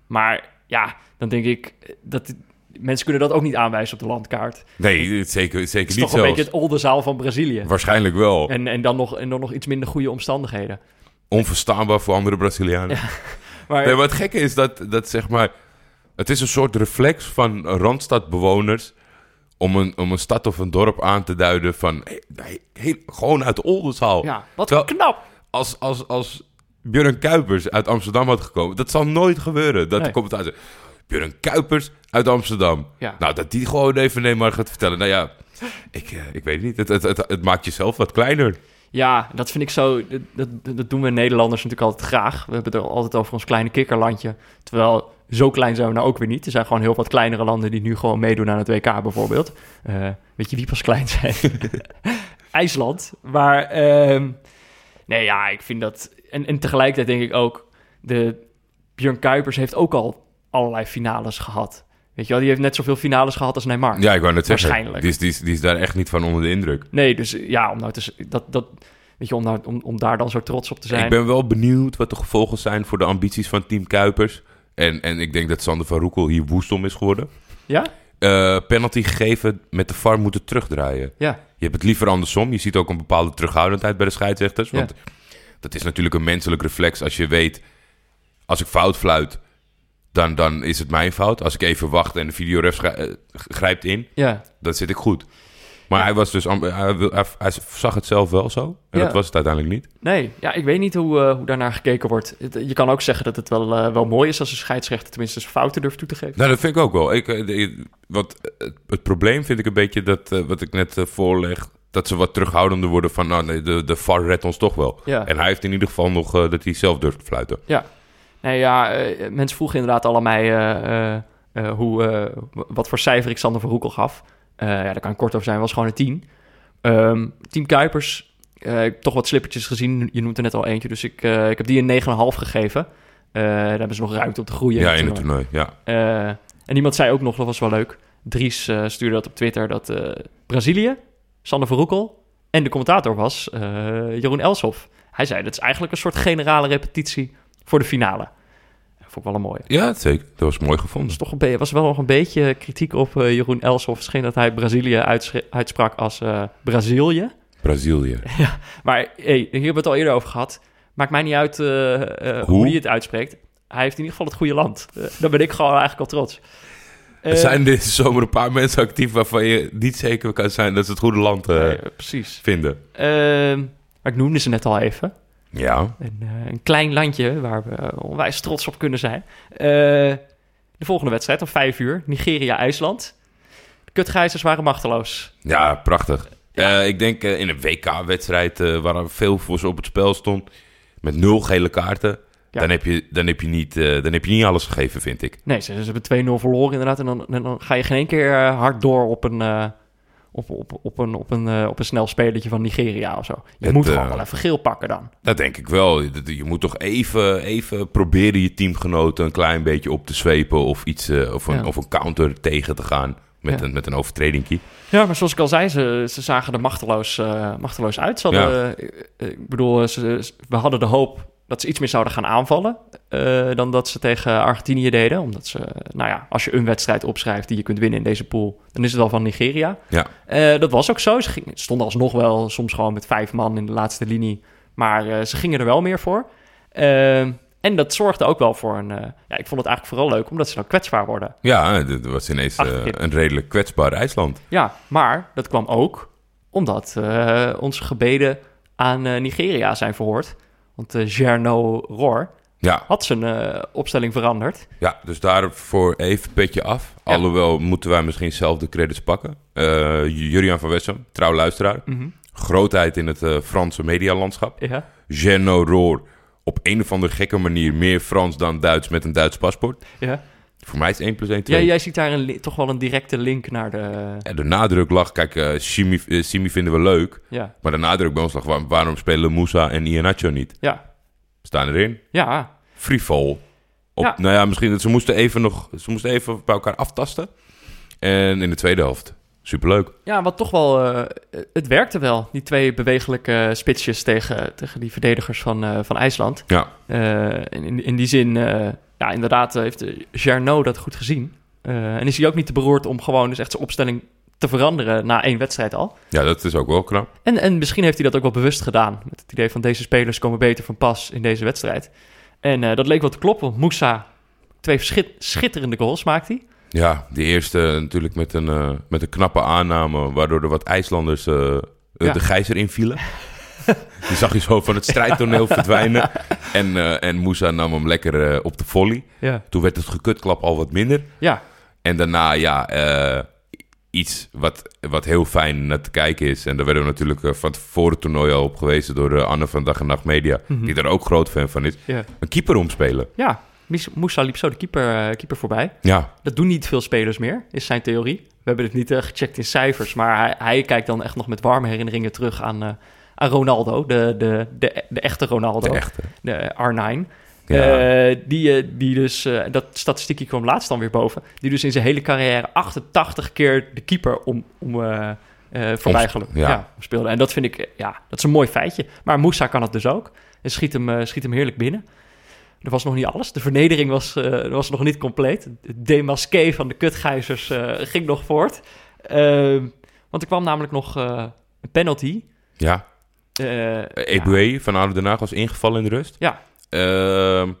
Maar ja, dan denk ik, eh, dat mensen kunnen dat ook niet aanwijzen op de landkaart. Nee, zeker, zeker Het is niet toch een zelfs. beetje het Oldenzaal van Brazilië. Waarschijnlijk wel. En, en, dan nog, en dan nog iets minder goede omstandigheden. Onverstaanbaar voor andere Brazilianen. Maar, Nee, maar het gekke is dat, dat zeg maar... Het is een soort reflex van Randstadbewoners... Om een, om een stad of een dorp aan te duiden van... Gewoon uit Oldenzaal. ja, wat Terwijl- knap. Als, als, als Björn Kuipers uit Amsterdam had gekomen... Dat zal nooit gebeuren. Dat Nee. de commentaar zegt... Björn Kuipers uit Amsterdam. Ja. Nou, dat die gewoon even Neymar gaat vertellen. Nou ja, ik, eh, ik weet het niet. Het, het, het, het maakt jezelf wat kleiner. Ja, dat vind ik zo. Dat, dat, doen we Nederlanders natuurlijk altijd graag. We hebben het er altijd over ons kleine kikkerlandje. Terwijl zo klein zijn we nou ook weer niet. Er zijn gewoon heel wat kleinere landen die nu gewoon meedoen aan het WK bijvoorbeeld. Eh, weet je wie pas klein zijn? IJsland. Maar ehm, nee, ja, ik vind dat. En, en tegelijkertijd denk ik ook. De Björn Kuipers heeft ook al allerlei finales gehad. Weet je wel, die heeft net zoveel finales gehad als Neymar. Ja, ik wou net zeggen. Waarschijnlijk. Die is, die, is, die is daar echt niet van onder de indruk. Nee, dus ja, om nou te, dat, dat, weet je, om, nou, om, om daar dan zo trots op te zijn. Ik ben wel benieuwd wat de gevolgen zijn voor de ambities van Team Kuipers. En, en ik denk dat Sander van Roekel hier woest om is geworden. Ja? Eh, penalty gegeven met de VAR moeten terugdraaien. Ja. Je hebt het liever andersom. Je ziet ook een bepaalde terughoudendheid bij de scheidsrechters. Ja. Want dat is natuurlijk een menselijk reflex. Als je weet, als ik fout fluit, dan, dan is het mijn fout. Als ik even wacht en de videoref eh, grijpt in, Ja, dan zit ik goed. Maar hij, was dus, hij, zag het zelf wel zo. En Ja. dat was het uiteindelijk niet. nee. Ja, ik weet niet hoe, eh, hoe daarnaar gekeken wordt. Je kan ook zeggen dat het wel, eh, wel mooi is als een scheidsrechter tenminste zijn fouten durft toe te geven. Nou, dat vind ik ook wel. Ik, wat, het, het probleem vind ik een beetje dat, wat ik net voorleg, dat ze wat terughoudender worden van, nou nee, de, de VAR redt ons toch wel. Ja. En hij heeft in ieder geval nog dat hij zelf durft te fluiten. Ja. Nee, ja, eh, mensen vroegen inderdaad allemaal eh, eh, eh, hoe, wat voor cijfer ik Sander van Roekel gaf. Ja, daar kan ik kort over zijn, was gewoon een 10. Ehm, Team Kuipers, ik heb toch wat slippertjes gezien. Je noemt er net al eentje, dus ik, ik heb die een 9,5 gegeven. Daar hebben ze nog ruimte om te groeien. Ja, in het toernooi. Ja. En iemand zei ook nog, dat was wel leuk. Dries stuurde dat op Twitter, dat Brazilië, Sander van Roekel en de commentator was Jeroen Elshoff. Hij zei, dat is eigenlijk een soort generale repetitie voor de finale. Dat vond ik wel een mooie. ja, zeker. Dat was mooi gevonden. toch een was wel nog een beetje kritiek op eh, Jeroen Elshoff. Scheen dat hij Brazilië uitsprak als eh Brazilië. Brazilië. Maar hey, hier hebben we het al eerder over gehad. Maakt mij niet uit eh, hoe Hoe? hij het uitspreekt. Hij heeft in ieder geval het goede land. Daar ben ik gewoon eigenlijk al trots. Er zijn deze zomer een paar mensen actief waarvan je niet zeker kan zijn dat ze het goede land nee, precies. vinden. Ehm, maar ik noemde ze net al even. Ja. Een, eh, een klein landje waar we eh, onwijs trots op kunnen zijn. Eh, de volgende wedstrijd om vijf uur. Nigeria-IJsland. De kutgijzers waren machteloos. Ja, prachtig. Ik denk in een WK-wedstrijd waar er veel voor ze op het spel stond, met nul gele kaarten, Ja. dan, heb je, dan, heb je niet, dan heb je niet alles gegeven, vind ik. Nee, ze, ze hebben 2-0 verloren inderdaad. En dan, en dan ga je geen één keer hard door op een, op, op, op een, op een, eh, op een snel spelertje van Nigeria of zo. Je Het, moet eh, gewoon wel even geel pakken dan. Dat denk ik wel. Je, moet toch even, even proberen je teamgenoten een klein beetje op te zwepen of, iets, eh, of, een, Ja. of een counter tegen te gaan met, Ja. een, met een overtredingkie. Ja, maar zoals ik al zei, ze, ze zagen er machteloos, eh, machteloos uit. Ze hadden, eh, eh, ik bedoel, ze- we hadden de hoop dat ze iets meer zouden gaan aanvallen eh, dan dat ze tegen Argentinië deden. Omdat ze, nou ja, als je een wedstrijd opschrijft die je kunt winnen in deze pool, dan is het al van Nigeria. Ja. Eh, dat was ook zo. Ze gingen, stonden alsnog wel soms gewoon met vijf man in de laatste linie. Maar eh, ze gingen er wel meer voor. En dat zorgde ook wel voor een... ja, ik vond het eigenlijk vooral leuk omdat ze dan kwetsbaar worden. Ja, dat was ineens een redelijk kwetsbaar IJsland. Ja, maar dat kwam ook omdat onze gebeden aan Nigeria zijn verhoord. Want eh Jerno Roor Ja, had zijn eh, opstelling veranderd. ja, dus daarvoor even petje af. Ja. Alhoewel moeten wij misschien zelf de credits pakken. Jurian van Wessem, trouw luisteraar. Grootheid in het Franse medialandschap. Ja, Geno Roor op een of andere gekke manier meer Frans dan Duits met een Duits paspoort. ja. Voor mij is 1 plus 1 2. Ja, jij ziet daar een, toch wel een directe link naar de... En de nadruk lag... Kijk, eh, Simi, eh, Simi vinden we leuk. Ja. Maar de nadruk bij ons lag... Waarom spelen Moussa en Iheanacho niet? Ja. Staan erin? Ja. Freefall. Op, ja. Nou ja, misschien... dat Ze moesten even nog... Ze moesten even bij elkaar aftasten. En in de tweede helft Superleuk. Ja, wat toch wel. Eh, het werkte wel. Die twee bewegelijke spitsjes tegen, tegen die verdedigers van, van IJsland. Ja. In, in die zin ja, inderdaad eh, heeft eh, Jarno dat goed gezien. Eh, en is hij ook niet te beroerd om gewoon dus echt zijn opstelling te veranderen na één wedstrijd al. Ja, dat is ook wel knap. En, en misschien heeft hij dat ook wel bewust gedaan. Met het idee van deze spelers komen beter van pas in deze wedstrijd. En dat leek wel te kloppen, want Moussa twee schitterende goals maakt hij. Ja, de eerste natuurlijk met een, met een knappe aanname, waardoor er wat IJslanders de gijzer invielen. die zag je zo van het strijdtoneel verdwijnen. En, uh, en Moussa nam hem lekker eh, op de volley. Toen werd het gekutklap al wat minder. Ja. En daarna, ja, eh, iets wat, wat heel fijn naar te kijken is. En daar werden we natuurlijk van voor het toernooi al op gewezen door Anne van Dag en Nacht Media. Mhm. Die daar ook groot fan van is. Een keeper omspelen. Ja, Moussa liep zo de keeper, keeper voorbij. Ja. Dat doen niet veel spelers meer, is zijn theorie. We hebben het niet gecheckt in cijfers, maar hij, hij, kijkt dan echt nog met warme herinneringen terug aan, aan Ronaldo, de, de, de, de echte Ronaldo. De. De R9. Ja. Eh, die, eh, die dus, uh, dat statistiekje kwam laatst dan weer boven. Die dus in zijn hele carrière 88 keer de keeper om, om, uh, voorbij Om, ja. speelde. En dat vind ik, ja, dat is een mooi feitje. Maar Moussa kan het dus ook. En schiet hem, schiet hem heerlijk binnen. Er was nog niet alles. De vernedering was, was nog niet compleet. Het demasqué van de kutgeizers ging nog voort. Ehm, want er kwam namelijk nog een penalty. Ja. Uh, van Aden Den Haag was ingevallen in de rust. Ja. Ehm,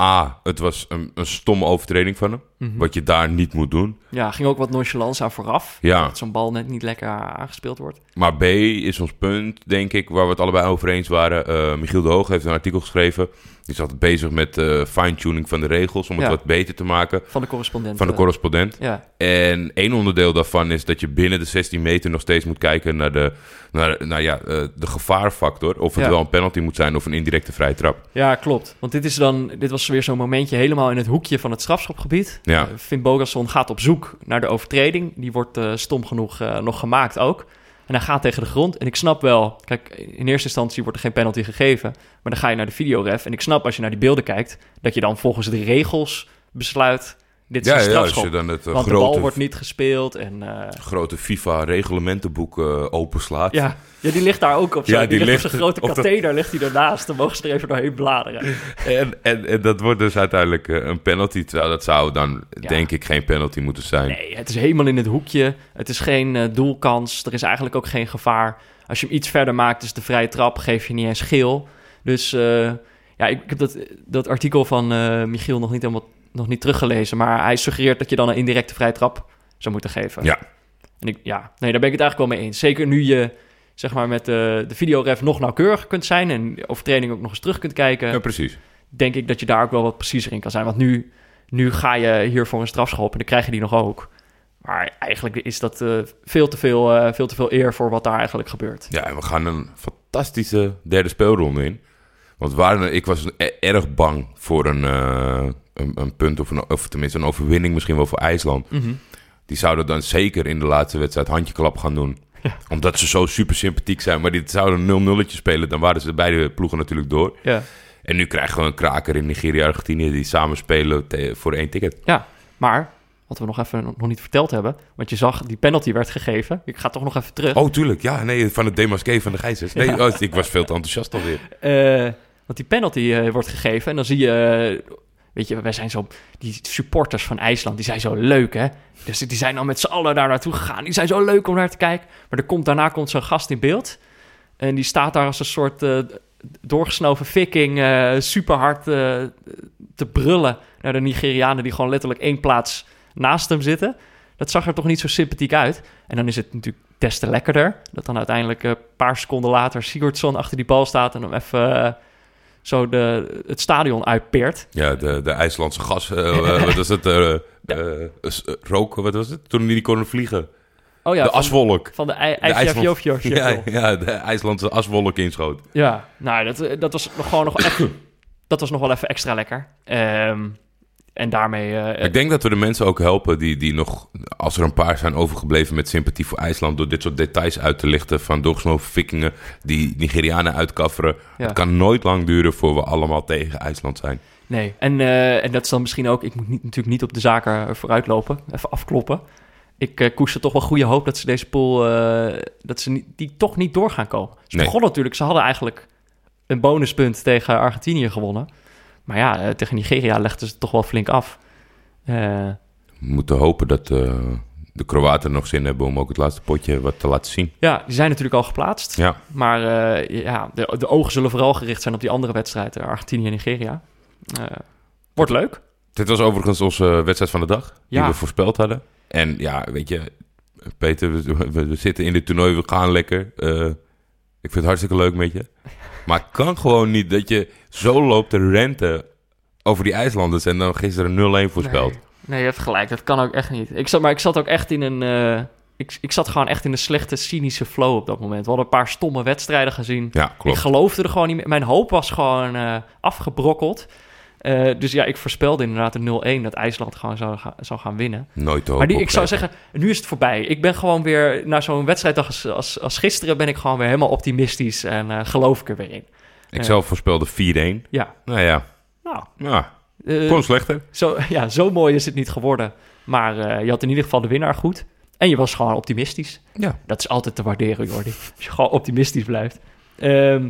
A, het was een, een stomme overtreding van hem. Mhm. Wat je daar niet moet doen. Ja, ging ook wat nonchalance aan vooraf. Ja. Dat zo'n bal net niet lekker aangespeeld wordt. Maar B is ons punt, denk ik, waar we het allebei over eens waren. Eh, Michiel de Hoog heeft een artikel geschreven. Die zat bezig met uh, fine-tuning van de regels om het wat beter te maken. Van de correspondent. Van de eh. correspondent. Ja. En één onderdeel daarvan is dat je binnen de 16 meter nog steeds moet kijken naar de, naar, naar ja, de gevaarfactor. Of het wel een penalty moet zijn of een indirecte vrije trap. Ja, klopt. Want dit, is dan, dit was weer zo'n momentje helemaal in het hoekje van het strafschopgebied. Ja. Uh, Finn gaat op zoek naar de overtreding. Die wordt eh, stom genoeg eh, nog gemaakt ook. En hij gaat tegen de grond. En ik snap wel, kijk, in eerste instantie wordt er geen penalty gegeven. Maar dan ga je naar de videoref. En ik snap als je naar die beelden kijkt, dat je dan volgens de regels besluit dit is ja, een strafschop. Ja, dan het, eh, want grote, de bal wordt niet gespeeld. En, eh, grote FIFA-reglementenboek uh, eh, openslaat. Ja, ja, die ligt daar ook op. Ja, die, ligt, ligt grote katheder, ligt die ernaast. Dan mogen ze er even doorheen bladeren. en, en, en, dat wordt dus uiteindelijk een penalty. Terwijl dat zou dan, denk ik, geen penalty moeten zijn. Nee, het is helemaal in het hoekje. Het is geen doelkans. Er is eigenlijk ook geen gevaar. Als je hem iets verder maakt, is de vrije trap. Geef je niet een geel. Dus ja, ik, ik, heb dat, dat artikel van Michiel nog niet helemaal nog niet teruggelezen. Maar hij suggereert dat je dan een indirecte vrijtrap zou moeten geven. Ja. En ik, ja, nee, daar ben ik het eigenlijk wel mee eens. Zeker nu je zeg maar, met de, de videoref nog nauwkeuriger kunt zijn... en overtreding ook nog eens terug kunt kijken... Ja, precies. denk ik dat je daar ook wel wat preciezer in kan zijn. Want nu, nu ga je hier voor een strafschop en dan krijg je die nog ook... Maar eigenlijk is dat eh, veel, te veel, eh, veel te veel eer voor wat daar eigenlijk gebeurt. Ja, en we gaan een fantastische derde speelronde in. Want waar ik was e-, erg bang voor een, een, een punt of, een, of tenminste een overwinning misschien wel voor IJsland. Mhm. Die zouden dan zeker in de laatste wedstrijd handjeklap gaan doen. Omdat ze zo super sympathiek zijn. Maar die zouden 0 0 spelen, dan waren ze beide ploegen natuurlijk door. Ja. En nu krijgen we een kraker in Nigeria-Argentinië. die samen spelen voor één ticket. Ja, maar wat we nog even nog niet verteld hebben. Want je zag, die penalty werd gegeven. Ik ga toch nog even terug. Oh, tuurlijk. Ja, nee, van het demaske van de Gijzers. Nee, oh, ik was veel te enthousiast alweer. Uh, want die penalty eh, wordt gegeven en dan zie je... Weet je, wij zijn zo. Die supporters van IJsland, die zijn zo leuk, hè? Dus die zijn al met z'n allen daar naartoe gegaan. Die zijn zo leuk om naar te kijken. Maar er komt, daarna komt zo'n gast in beeld. En die staat daar als een soort eh, doorgesnoven viking. Eh, uh, super hard eh, te brullen naar de Nigerianen. die gewoon letterlijk één plaats naast hem zitten. Dat zag er toch niet zo sympathiek uit. En dan is het natuurlijk des te lekkerder. Dat dan uiteindelijk een paar seconden later Sigurdsson achter die bal staat. en hem even zo de, het stadion uitpeert. Ja, de, de IJslandse gas. Eh, eh, wat was het? Uh, uh, rook, wat was het? Toen die die konden vliegen. Oh ja, de aswolk. Van de, ij de ja, ja, de IJslandse aswolk inschoot. Ja, nou, dat, eh, dat was nog gewoon nog echt... dat was nog wel even extra lekker. Ehm, en daarmee... eh, Ik denk dat we de mensen ook helpen die, die nog, als er een paar zijn overgebleven met sympathie voor IJsland, door dit soort details uit te lichten van doorgesnoven vikingen die Nigerianen uitkafferen. Ja. Het kan nooit lang duren voor we allemaal tegen IJsland zijn. Nee, en, eh, en dat is dan misschien ook... Ik moet niet, natuurlijk niet op de zaken vooruitlopen, even afkloppen. Ik eh koester toch wel goede hoop dat ze deze pool... eh, dat ze niet, die toch niet door gaan komen. Ze Nee. begonnen natuurlijk... Ze hadden eigenlijk een bonuspunt tegen Argentinië gewonnen. Maar ja, eh, tegen Nigeria legden ze het toch wel flink af. We moeten hopen dat eh, de Kroaten nog zin hebben om ook het laatste potje wat te laten zien. ja, die zijn natuurlijk al geplaatst. Ja, Maar eh, ja, de, de ogen zullen vooral gericht zijn op die andere wedstrijd. eh, Argentinië en Nigeria. Wordt leuk. dit was overigens onze wedstrijd van de dag, die we voorspeld hadden. En ja, weet je, Peter, we, we- we zitten in dit toernooi, we gaan lekker. Ik vind het hartstikke leuk met je. Maar het kan gewoon niet dat je zo loopt te renten over die IJslanders en dan gisteren 0-1 voorspeld. Nee, nee, je hebt gelijk. Dat kan ook echt niet. Ik zat, maar ik zat ook echt in een... eh, ik, ik zat gewoon echt in een slechte, cynische flow op dat moment. We hadden een paar stomme wedstrijden gezien. Ja, Ik geloofde er gewoon niet meer. Mijn hoop was gewoon eh, afgebrokkeld. Eh, dus ja, ik voorspelde inderdaad een 0-1 dat IJsland gewoon zou, ga- zou gaan winnen. Nooit te Maar hoop die, ik zou zeggen, nu is het voorbij. Ik ben gewoon weer, na zo'n wedstrijddag als, als, als gisteren, ben ik gewoon weer helemaal optimistisch en eh, geloof ik er weer in. Ik zelf voorspelde 4-1. Ja, Nou ja, nou, ja eh, kon slechter. zo, ja, zo mooi is het niet geworden. Maar eh, je had in ieder geval de winnaar goed. En je was gewoon optimistisch. Ja. Dat is altijd te waarderen, Jordi. Als je gewoon optimistisch blijft. Ehm,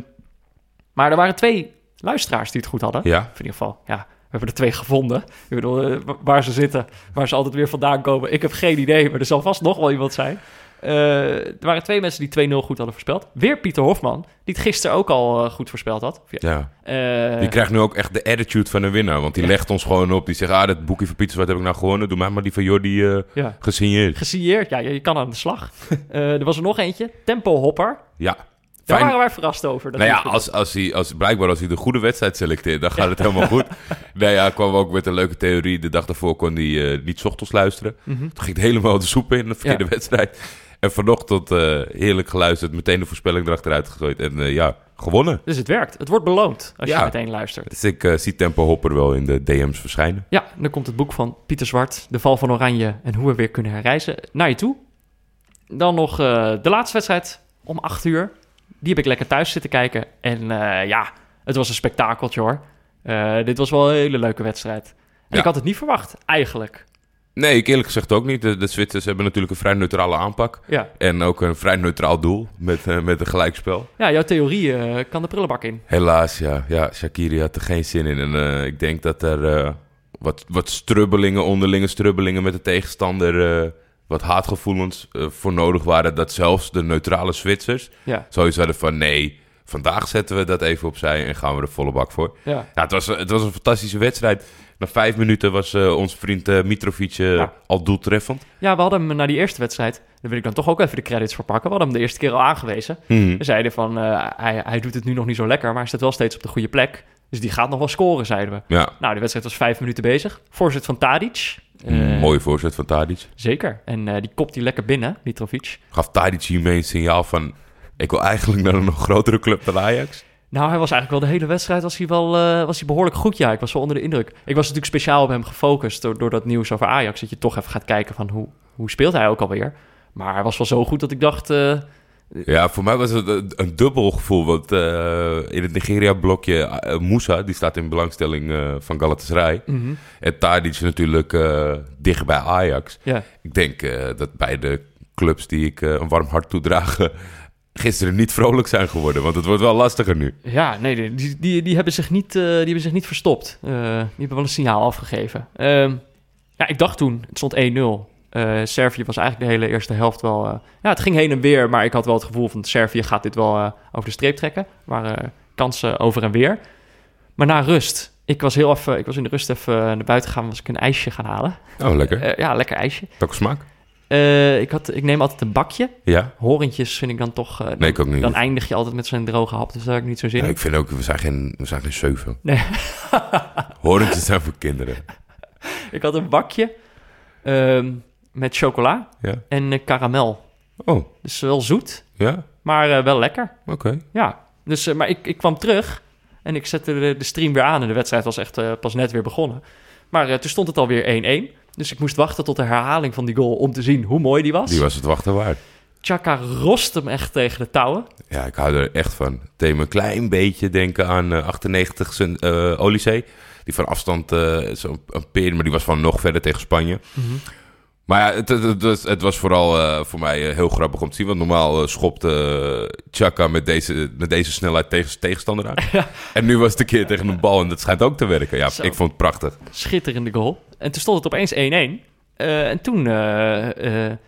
maar er waren twee luisteraars die het goed hadden. Ja, Of in ieder geval, ja, we hebben er twee gevonden. Ik bedoel, eh, wa- waar ze zitten, waar ze altijd weer vandaan komen. Ik heb geen idee, maar er zal vast nog wel iemand zijn. Eh, er waren twee mensen die 2-0 goed hadden voorspeld. Weer Pieter Hofman, die het gisteren ook al eh, goed voorspeld had. Ja, ja. Die krijgt nu ook echt de attitude van een winnaar. Want die legt ons gewoon op. Die zegt, ah, dat boekje van Pieter, wat heb ik nou gewonnen? Doe mij maar die van Jordi ja. gesigneerd. Gesigneerd, ja, je, je kan aan de slag. Er was er nog eentje, Tempo Hopper. Ja. Daar waren wij verrast over. dat Nou ja, als, als hij, als, blijkbaar als hij de goede wedstrijd selecteert, dan gaat het helemaal goed. Nou ja, kwam ook met een leuke theorie. De dag daarvoor kon hij eh, niet 's ochtends luisteren. Mhm. Toen ging het helemaal de soep in, de verkeerde wedstrijd. En vanochtend eh, heerlijk geluisterd, meteen de voorspelling erachteruit gegooid. En eh, ja, gewonnen. Dus het werkt. Het wordt beloond als Ja. je meteen luistert. Dus ik zie Tempo Hopper wel in de DM's verschijnen. Ja, dan komt het boek van Pieter Zwart, De Val van Oranje en hoe we weer kunnen herreizen, naar je toe. Dan nog de laatste wedstrijd om 8 uur. Die heb ik lekker thuis zitten kijken. En eh, ja, het was een spektakeltje hoor. Eh, dit was wel een hele leuke wedstrijd. En Ja. ik had het niet verwacht, eigenlijk. Nee, ik eerlijk gezegd ook niet. De, de Zwitsers hebben natuurlijk een vrij neutrale aanpak. Ja, En ook een vrij neutraal doel met, eh, met een gelijkspel. ja jouw theorie kan de prullenbak in. Helaas, ja. ja Shakiri had er geen zin in. En ik denk dat er wat, wat strubbelingen, onderlinge strubbelingen met de tegenstander... wat haatgevoelens eh, voor nodig waren. Dat zelfs de neutrale Zwitsers Ja, zoiets hadden van... nee, vandaag zetten we dat even opzij en gaan we er volle bak voor. ja. Ja, het, was, het was een fantastische wedstrijd. Na vijf minuten was eh, onze vriend eh, Mitrovic Ja. al doeltreffend. ja, we hadden hem na die eerste wedstrijd, daar wil ik dan toch ook even de credits voor pakken. We hadden hem de eerste keer al aangewezen. Mhm. We zeiden van, hij, hij doet het nu nog niet zo lekker, maar hij staat wel steeds op de goede plek. Dus die gaat nog wel scoren, zeiden we. Ja, Nou, de wedstrijd was vijf minuten bezig. Voorzet van Tadic. Eh, mooie voorzet van Tadic. Zeker. En eh, die kopt die lekker binnen, Mitrovic. Gaf Tadic hiermee een signaal van... ik wil eigenlijk naar een nog grotere club dan Ajax. Nou, hij was eigenlijk wel de hele wedstrijd was hij wel, eh, was hij behoorlijk goed. Ja, ik was wel onder de indruk. Ik was natuurlijk speciaal op hem gefocust door, door dat nieuws over Ajax. Dat je toch even gaat kijken van hoe, hoe speelt hij ook alweer. Maar hij was wel zo goed dat ik dacht... Ja, voor mij was het een, een dubbel gevoel. Want eh, in het Nigeria-blokje... eh, Moussa, die staat in belangstelling eh, van Galatasaray. mhm. En Tadic natuurlijk dicht bij Ajax. Ja, Ik denk dat beide clubs die ik een warm hart toedragen... gisteren niet vrolijk zijn geworden. Want het wordt wel lastiger nu. Ja, nee, die, die, die, hebben, zich niet, die hebben zich niet verstopt. Die hebben wel een signaal afgegeven. Ehm, ja, ik dacht toen, het stond 1-0. Eh, Servië was eigenlijk de hele eerste helft wel... eh, ja, het ging heen en weer, maar ik had wel het gevoel van... Servië gaat dit wel eh, over de streep trekken. Waren kansen over en weer. Maar na rust, ik was, heel even, ik was in de rust even naar buiten gegaan... was ik een ijsje gaan halen. Oh, lekker. Ja, lekker ijsje. Welke smaak? Ik, had, ik neem altijd een bakje. Ja? Horentjes vind ik dan toch... dan, Nee, ik ook niet. Dan eindig je altijd met zo'n droge hap, dus daar heb ik niet zo zin Ja, in. ik vind ook, we zijn geen, we zijn geen zeven. Nee. Horentjes zijn voor kinderen. Ik had een bakje ehm, met chocola Ja? en eh, karamel. Oh, Dus wel zoet, ja? maar eh, wel lekker. Oké. Ja, dus, eh, maar ik, ik kwam terug en ik zette de, de stream weer aan. En de wedstrijd was echt pas net weer begonnen. Maar toen stond het alweer 1-1. Dus ik moest wachten tot de herhaling van die goal om te zien hoe mooi die was. Die was het wachten waard. Chaka rost hem echt tegen de touwen. Ja, ik hou er echt van. Deed me een klein beetje denken aan eh 98 zijn eh Olysee. Die van afstand eh zo'n een peer, maar die was van nog verder tegen Spanje. Maar ja, het, het, het, was- het was vooral eh, voor mij eh, heel grappig om te zien. Want normaal eh, schopte Chaka met deze, met deze snelheid tegen tegenstander aan. En nu was het een keer tegen een bal en dat schijnt ook te werken. Ja, Zo. ik vond het prachtig. Schitterende goal. En toen stond het opeens 1-1. Eh, en toen,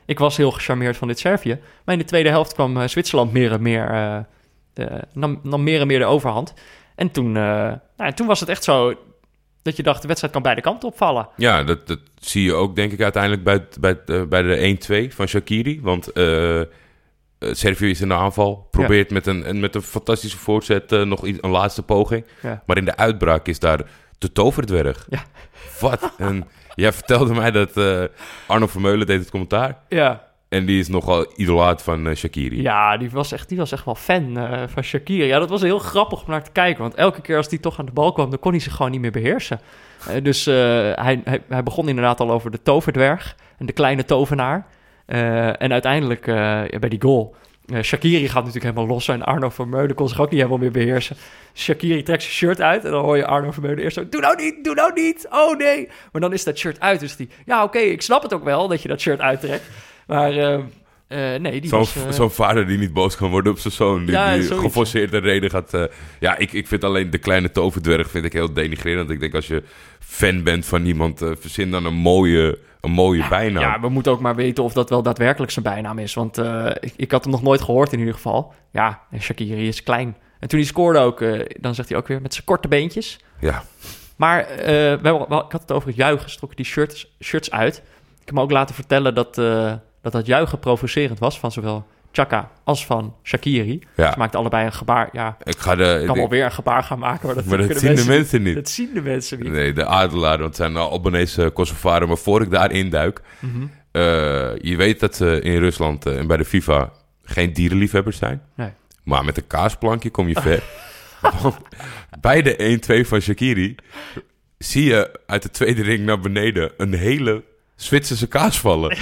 ik was heel gecharmeerd van dit Servië. Maar in de tweede helft kwam Zwitserland meer en meer, nam, nam meer en meer de overhand. En toen, nou, toen was het echt zo dat je dacht, de wedstrijd kan beide kanten opvallen. Ja, dat, dat zie je ook denk ik uiteindelijk bij, bij, eh, bij de 1-2 van Shakiri. Want eh, Servië is in de aanval. Probeert met, een, en met een fantastische voorzet eh, nog iets- een laatste poging. Ja. Maar in de uitbraak is daar de toverdwerg. Ja. Wat? Jij vertelde mij dat eh, Arno Vermeulen deed het commentaar. Ja, En die is nogal idolaat van eh, Shakiri. ja die, was echt, die was echt wel fan eh, van Shakira. Ja, dat was heel grappig om naar te kijken. Want elke keer als die toch aan de bal kwam, dan kon hij zich gewoon niet meer beheersen. Eh, dus hij, hij, hij begon inderdaad al over de toverdwerg en de kleine tovenaar. En uiteindelijk bij die goal. Shakiri gaat natuurlijk helemaal los en Arno Vermeulen kon zich ook niet helemaal meer beheersen. Shakiri trekt zijn shirt uit en dan hoor je Arno Vermeulen eerst zo... Doe nou niet, doe nou niet, oh nee. Maar dan is dat shirt uit, dus die... Ja, oké, ik snap het ook wel dat je dat shirt uittrekt. Maar eh, eh, nee, die Zo'n was... eh, zo'n vader die niet boos kan worden op zijn zoon. Die, Ja, die zoiets. geforceerde reden gaat... ja, ik, ik vind alleen de kleine toverdwerg vind ik heel denigrerend. Ik denk als je fan bent van iemand... verzin dan een mooie, een mooie bijnaam. Ja, we moeten ook maar weten of dat wel daadwerkelijk zijn bijnaam is. Want ik, ik had hem nog nooit gehoord in ieder geval. Ja, en Shakiri is klein. En toen hij scoorde ook, dan zegt hij ook weer met zijn korte beentjes. Ja. Maar we hebben, wel, ik had het over het juichen, strokken die shirts, shirts uit. Ik heb me ook laten vertellen dat, dat dat juichen provocerend was van zowel Chaka als van Shakiri. Ja. Ze maakten allebei een gebaar. Ja, Ik ga de... ik kan wel weer een gebaar gaan maken. Maar dat, maar dat kunnen zien de mensen niet. Dat zien de mensen niet. Nee, de Adelaar, want het zijn Albanese Kosovaren. Maar voor ik daarin duik... Mhm. eh, je weet dat ze in Rusland eh, en bij de FIFA geen dierenliefhebbers zijn. Nee. Maar met een kaasplankje kom je ver. Bij de 1-2 van Shakiri zie je uit de tweede ring naar beneden een hele Zwitserse kaas vallen.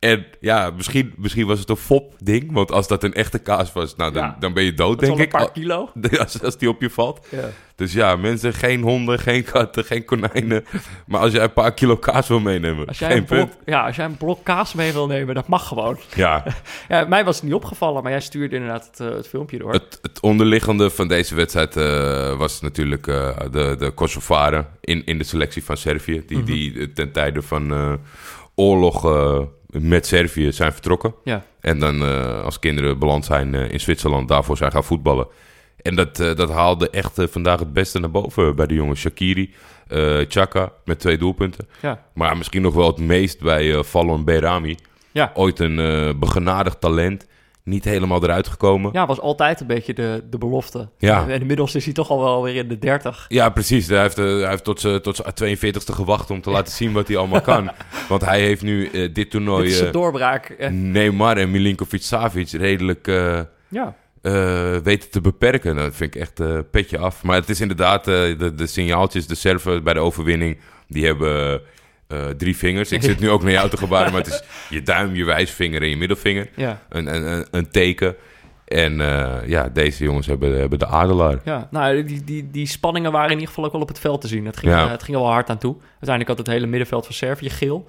En ja, misschien, misschien was het een fop-ding. Want als dat een echte kaas was, nou, dan, Ja. dan ben je dood, Dat denk wel een ik. paar kilo. Als, als die op je valt. Ja. Dus ja, mensen, geen honden, geen katten, geen konijnen. Maar als jij een paar kilo kaas wil meenemen, Als jij, geen een blok, punt. ja, als jij een blok kaas mee wil nemen, dat mag gewoon. Ja, Ja, mij was het niet opgevallen, maar jij stuurde inderdaad het, eh, het filmpje door. het, het onderliggende van deze wedstrijd eh, was natuurlijk eh, de, de Kosovaren in, in de selectie van Servië. Die, die eh, ten tijde van eh, oorlog met Servië zijn vertrokken. Ja, En dan eh, als kinderen beland zijn eh, in Zwitserland, daarvoor zijn gaan voetballen. En dat, eh, dat haalde echt vandaag het beste naar boven bij de jongens. Shakiri, eh Chaka met twee doelpunten. ja, Maar misschien nog wel het meest bij eh Fallon Berami. ja. Ooit een eh begenadigd talent. Niet helemaal eruit gekomen. Ja, ja, was altijd een beetje de, de belofte. Ja. En inmiddels is hij toch al wel weer in de 30. precies. Hij heeft, eh, hij heeft tot zijn tot zijn 42e gewacht om te laten zien wat hij allemaal kan. Want hij heeft nu eh, dit toernooi... Dit is een doorbraak. Eh, Neymar en Milinkovic-Savic redelijk... ja, weten te beperken. Dat vind ik echt eh petje af. Maar het is inderdaad de, de signaaltjes, de serven bij de overwinning, die hebben eh, drie vingers. Ik zit nu ook naar jou te gebaren, maar het is je duim, je wijsvinger en je middelvinger. ja, Een, een, een, een teken. En eh, ja, deze jongens hebben, hebben de adelaar. ja. Nou, die, die, die spanningen waren in ieder geval ook wel op het veld te zien. Het ging, Ja. eh, het ging er wel hard aan toe. Uiteindelijk had het hele middenveld van Servië geel.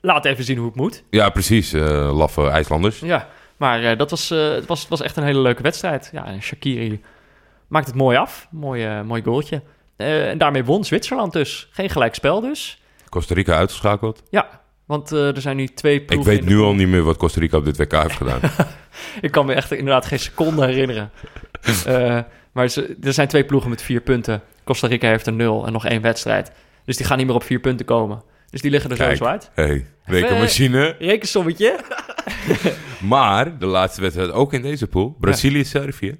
Laat even zien hoe het moet. Ja, precies. eh laffe IJslanders. Ja, maar dat was, het, was, was echt een hele leuke wedstrijd. Ja, en Shakiri maakt het mooi af. Mooi, mooi goaltje. En daarmee won Zwitserland dus. Geen gelijkspel dus. Costa Rica uitgeschakeld. Ja, want eh, er zijn nu twee Ik ploegen weet de nu al niet meer wat Costa Rica op dit WK heeft gedaan. Ik kan me echt inderdaad geen seconde herinneren. Eh, maar ze- er zijn twee ploegen met vier punten. Costa Rica heeft een nul en nog één wedstrijd. Dus die gaan niet meer op vier punten komen. Dus die liggen er Kijk. sowieso uit. hey, rekenmachine. Rekensommetje. Maar de laatste wedstrijd ook in deze pool, Brazilië-Servië.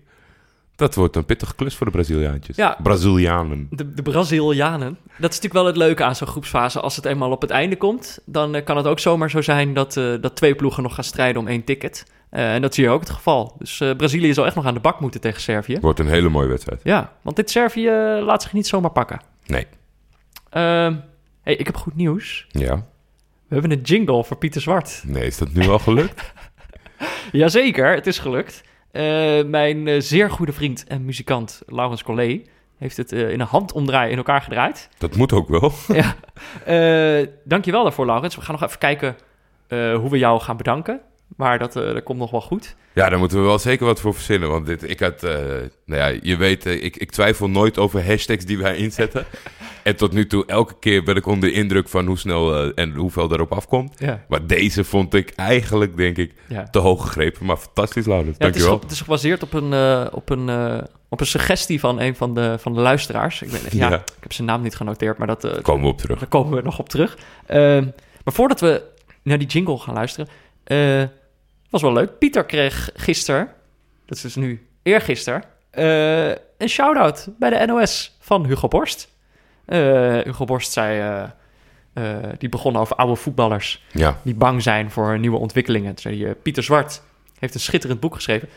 Dat wordt een pittige klus voor de Braziliaantjes. Ja. Brazilianen. De, de Brazilianen. Dat is natuurlijk wel het leuke aan zo'n groepsfase. Als het eenmaal op het einde komt, dan eh, kan het ook zomaar zo zijn dat, eh, dat twee ploegen nog gaan strijden om één ticket. Eh, en dat zie je ook het geval. Dus Brazilië zal echt nog aan de bak moeten tegen Servië. Wordt een hele mooie wedstrijd. Ja, want dit Servië laat zich niet zomaar pakken. Nee. Ehm, hey, ik heb goed nieuws. Ja. We hebben een jingle voor Pieter Zwart. Nee, is dat nu al gelukt? Jazeker, het is gelukt. Eh, mijn eh, zeer goede vriend en muzikant Laurens Collet heeft het eh, in een handomdraai in elkaar gedraaid. dat moet ook wel. ja. Eh, dankjewel daarvoor, Laurens. We gaan nog even kijken hoe we jou gaan bedanken. Maar dat, eh, dat komt nog wel goed. Ja, daar moeten we wel zeker wat voor verzinnen. Want dit, ik had, eh, nou ja, je weet, eh, ik, ik twijfel nooit over hashtags die wij inzetten. en tot nu toe, elke keer ben ik onder de indruk van hoe snel en hoeveel erop afkomt. Ja. Maar deze vond ik eigenlijk, denk ik, Ja. te hoog gegrepen. Maar fantastisch, Laurens. Ja, het, is, Dankjewel. het is gebaseerd op een, op, een, op een suggestie van een van de, van de luisteraars. Ik, weet, ja, ik heb zijn naam niet genoteerd, maar dat, Komen we op terug. daar komen we nog op terug. Ehm, maar voordat we naar die jingle gaan luisteren, eh was wel leuk. Pieter kreeg gisteren, dat is dus nu eergisteren, eh een shout-out bij de NOS van Hugo Borst. Eh, Hugo Borst zei, die begon over oude voetballers Ja, die bang zijn voor nieuwe ontwikkelingen. Toen zei hij, Pieter Zwart heeft een schitterend boek geschreven.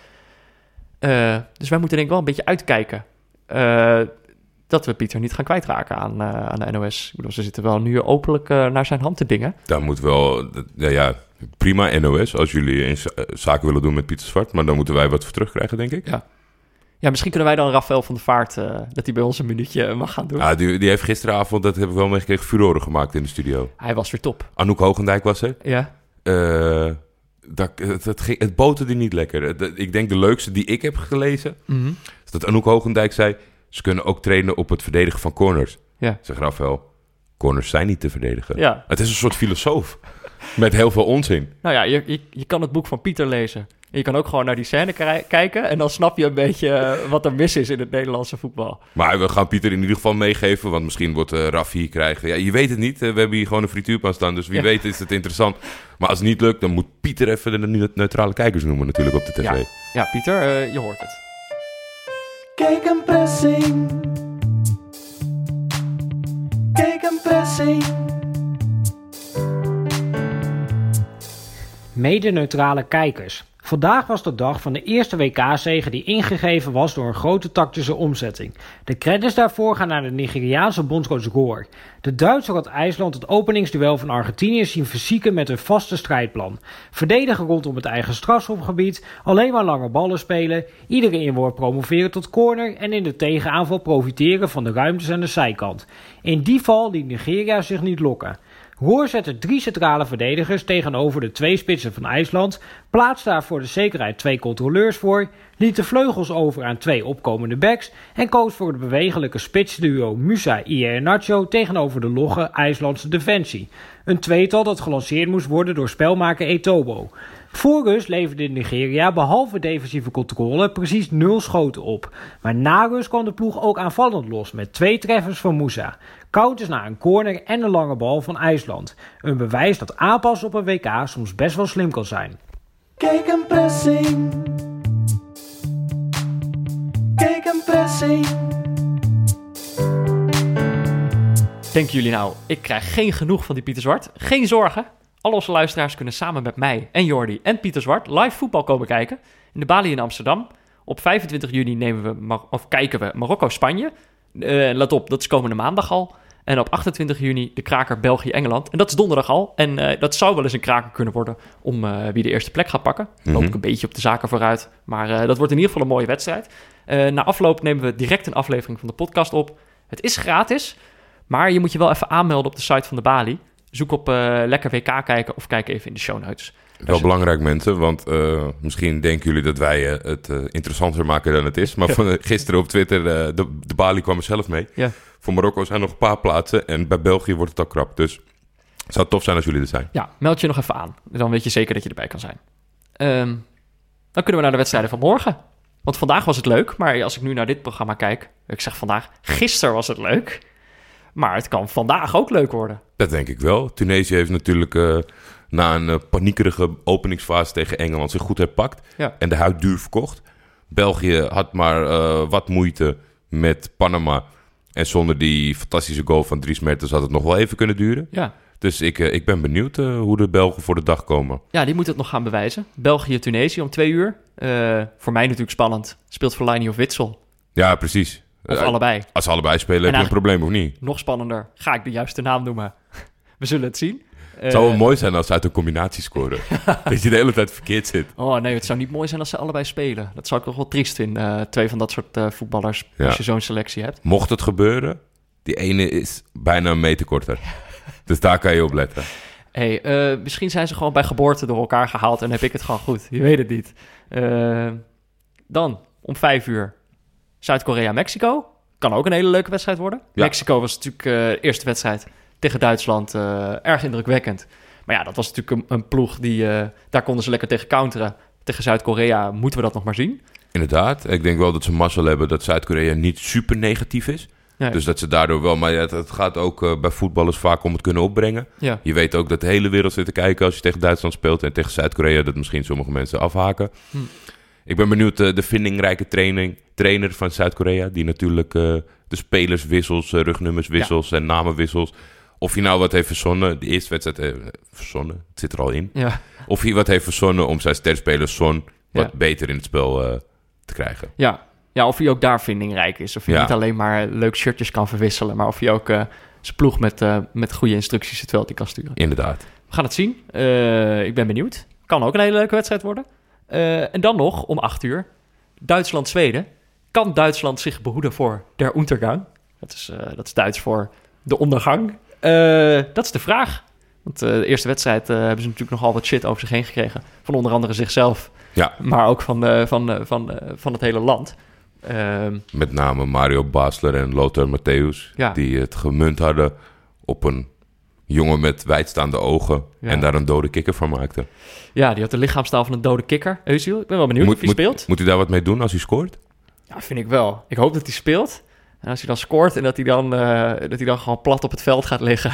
Dus wij moeten denk ik wel een beetje uitkijken dat we Pieter niet gaan kwijtraken aan, aan de NOS. Ik bedoel, ze zitten wel nu openlijk naar zijn hand te dingen. daar moet wel... Ja, ja, prima NOS als jullie eens eh, zaken willen doen met Pieter Zwart. Maar dan moeten wij wat voor terugkrijgen, denk ik. Ja, misschien kunnen wij dan Rafael van der Vaart, eh, dat hij bij ons een minuutje mag gaan doen. Ja, die, die heeft gisteravond, dat hebben we wel meegekregen, furoren gemaakt in de studio. Hij was weer top. Anouk Hogendijk was er. Ja, Eh, dat, het, het, ging, het boterde niet lekker. Ik denk de leukste die ik heb gelezen... Mhm. is dat Anouk Hogendijk zei... ze kunnen ook trainen op het verdedigen van corners. Ja. Zeg Rafael, corners zijn niet te verdedigen. ja. Het is een soort filosoof. Met heel veel onzin. Nou ja, je, je, je kan het boek van Pieter lezen. En je kan ook gewoon naar die scène kijken. En dan snap je een beetje eh, wat er mis is in het Nederlandse voetbal. Maar we gaan Pieter in ieder geval meegeven... want misschien wordt uh, Raffi hier krijgen. Ja, je weet het niet. Eh, we hebben hier gewoon een frituurpan staan... dus wie Ja. weet is het interessant. Maar als het niet lukt... dan moet Pieter even de ne- neutrale kijkers noemen natuurlijk op de tv. Ja. Ja, Pieter, je hoort het. Kijk een pressing. Kijk een pressing. Mede-neutrale kijkers. Vandaag was de dag van de eerste WK-zege die ingegeven was door een grote tactische omzetting. De credits daarvoor gaan naar de Nigeriaanse bondscoach Goor. De Duitser had IJsland het openingsduel van Argentinië zien verzieken met een vaste strijdplan. Verdedigen rondom het eigen strafschopgebied, alleen maar lange ballen spelen, iedere inworp promoveren tot corner en in de tegenaanval profiteren van de ruimtes aan de zijkant. In die val liet Nigeria zich niet lokken. Roer zette drie centrale verdedigers tegenover de twee spitsen van IJsland, plaatste daar voor de zekerheid twee controleurs voor, liet de vleugels over aan twee opkomende backs en koos voor het bewegelijke spitsduo Musa Iheanacho tegenover de logge IJslandse defensie. Een tweetal dat gelanceerd moest worden door spelmaker Etobo. Voor rust leverde Nigeria behalve defensieve controle precies nul schoten op. Maar na rust kwam de ploeg ook aanvallend los met twee treffers van Musa. Counters naar een corner en een lange bal van IJsland. Een bewijs dat aanpassen op een WK soms best wel slim kan zijn. Kijk een pressing. Kijk een pressing. Denken jullie nou, ik krijg geen genoeg van die Pieter Zwart? Geen zorgen. Al onze luisteraars kunnen samen met mij en Jordi en Pieter Zwart live voetbal komen kijken. In de Bali in Amsterdam. Op 25 juni nemen we Mar- of kijken we Marokko-Spanje. Eh, let op, dat is komende maandag al. En op 28 juni de kraker België-Engeland. En dat is donderdag al. En eh, dat zou wel eens een kraker kunnen worden om eh, wie de eerste plek gaat pakken. Dan loop ik Mhm. een beetje op de zaken vooruit. Maar dat wordt in ieder geval een mooie wedstrijd. Na afloop nemen we direct een aflevering van de podcast op. Het is gratis, maar je moet je wel even aanmelden op de site van de Bali. Zoek op eh, Lekker WK kijken of kijk even in de show notes. Wel belangrijk mensen, want eh, misschien denken jullie dat wij eh, het interessanter maken dan het is. Maar van, gisteren op Twitter, de, de Bali kwam er zelf mee. Ja. Voor Marokko zijn nog een paar plaatsen en bij België wordt het al krap. Dus het zou tof zijn als jullie er zijn. Ja, meld je nog even aan. Dan weet je zeker dat je erbij kan zijn. Ehm, dan kunnen we naar de wedstrijden van morgen. Want vandaag was het leuk, maar als ik nu naar dit programma kijk... Ik zeg vandaag, gisteren was het leuk. Maar het kan vandaag ook leuk worden. Dat denk ik wel. Tunesië heeft natuurlijk eh, na een eh, paniekerige openingsfase tegen Engeland zich goed herpakt. Ja. En de huid duur verkocht. België had maar eh, wat moeite met Panama. En zonder die fantastische goal van Dries Mertens had het nog wel even kunnen duren. Ja, Dus ik, ik ben benieuwd hoe de Belgen voor de dag komen. ja die moet het nog gaan bewijzen. België-Tunesië om twee uur. Voor mij natuurlijk spannend. Speelt Fellaini of Witsel. Ja, precies. Of Eh, allebei. Als ze allebei spelen, heb je een probleem of niet? Nog spannender. Ga ik de juiste naam noemen? We zullen het zien. Het zou wel Eh, mooi zijn als ze uit een combinatie scoren. dat je de hele tijd verkeerd zit. Oh nee, het zou niet mooi zijn als ze allebei spelen. Dat zou ik toch wel triest vinden. eh, twee van dat soort voetballers, Ja. als je zo'n selectie hebt. Mocht het gebeuren, die ene is bijna een meter korter. dus daar kan je op letten. hey, misschien zijn ze gewoon bij geboorte door elkaar gehaald en heb ik het gewoon goed. Je weet het niet. Dan, om vijf uur, Zuid-Korea-Mexico. Kan ook een hele leuke wedstrijd worden. Ja. Mexico was natuurlijk eh, de eerste wedstrijd tegen Duitsland eh, erg indrukwekkend. Maar ja, dat was natuurlijk een, een ploeg die... eh, daar konden ze lekker tegen counteren. Tegen Zuid-Korea moeten we dat nog maar zien. Inderdaad, ik denk wel dat ze mazzel hebben dat Zuid-Korea niet super negatief is. Nee. Dus dat ze daardoor wel, maar ja, het, het gaat ook eh, bij voetballers vaak om het kunnen opbrengen. Ja. Je weet ook dat de hele wereld zit te kijken als je tegen Duitsland speelt en tegen Zuid-Korea, dat misschien sommige mensen afhaken. Hm. Ik ben benieuwd, eh, de vindingrijke training, trainer van Zuid-Korea, die natuurlijk eh, de spelerswissels, eh, rugnummerswissels en namenwissels. Of hij nou wat heeft verzonnen, de eerste wedstrijd eh, verzonnen, het zit er al in. Ja. Of hij wat heeft verzonnen om zijn sterspeler Son wat Ja. beter in het spel te krijgen. Ja. ja, of hij ook daar vindingrijk is. Of hij Ja. niet alleen maar leuk shirtjes kan verwisselen... maar of hij ook zijn ploeg met, met goede instructies het veld in kan sturen. Inderdaad. We gaan het zien. Ik ben benieuwd. Kan ook een hele leuke wedstrijd worden. Eh, en dan nog, om acht uur, Duitsland-Zweden. Kan Duitsland zich behoeden voor der Untergang? Dat is, eh, dat is Duits voor de ondergang. Eh, dat is de vraag. Want de eerste wedstrijd hebben ze natuurlijk nogal wat shit over zich heen gekregen. Van onder andere zichzelf, Ja, maar ook van, van, van, van het hele land. Ehm, met name Mario Basler en Lothar Matthäus. Ja. Die het gemunt hadden op een jongen met wijdstaande ogen. Ja. En daar een dode kikker van maakten. ja, die had de lichaamstaal van een dode kikker. Eusiel, ik ben wel benieuwd of hij speelt. moet hij daar wat mee doen als hij scoort? Ja, vind ik wel. Ik hoop dat hij speelt. En als hij dan scoort en dat hij dan, eh, dat hij dan gewoon plat op het veld gaat liggen.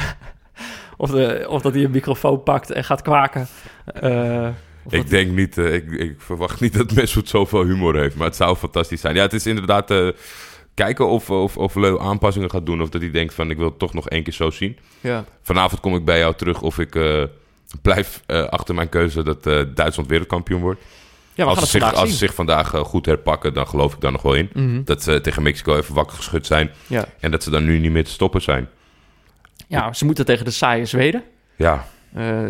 of, de, of dat hij een microfoon pakt en gaat kwaken. Eh, Ik dat- denk niet, eh, ik, ik verwacht niet dat Mesut zoveel humor heeft. Maar het zou fantastisch zijn. Ja, het is inderdaad kijken of, of, of Leu aanpassingen gaat doen. Of dat hij denkt van ik wil het toch nog één keer zo zien. ja. Vanavond kom ik bij jou terug of ik eh, blijf eh, achter mijn keuze dat eh, Duitsland wereldkampioen wordt. ja, als ze zich, als ze zich vandaag goed herpakken, dan geloof ik daar nog wel in. Mhm. Dat ze tegen Mexico even wakker geschud zijn. ja. En dat ze dan nu niet meer te stoppen zijn. ja, ze moeten tegen de saaie Zweden. Ja,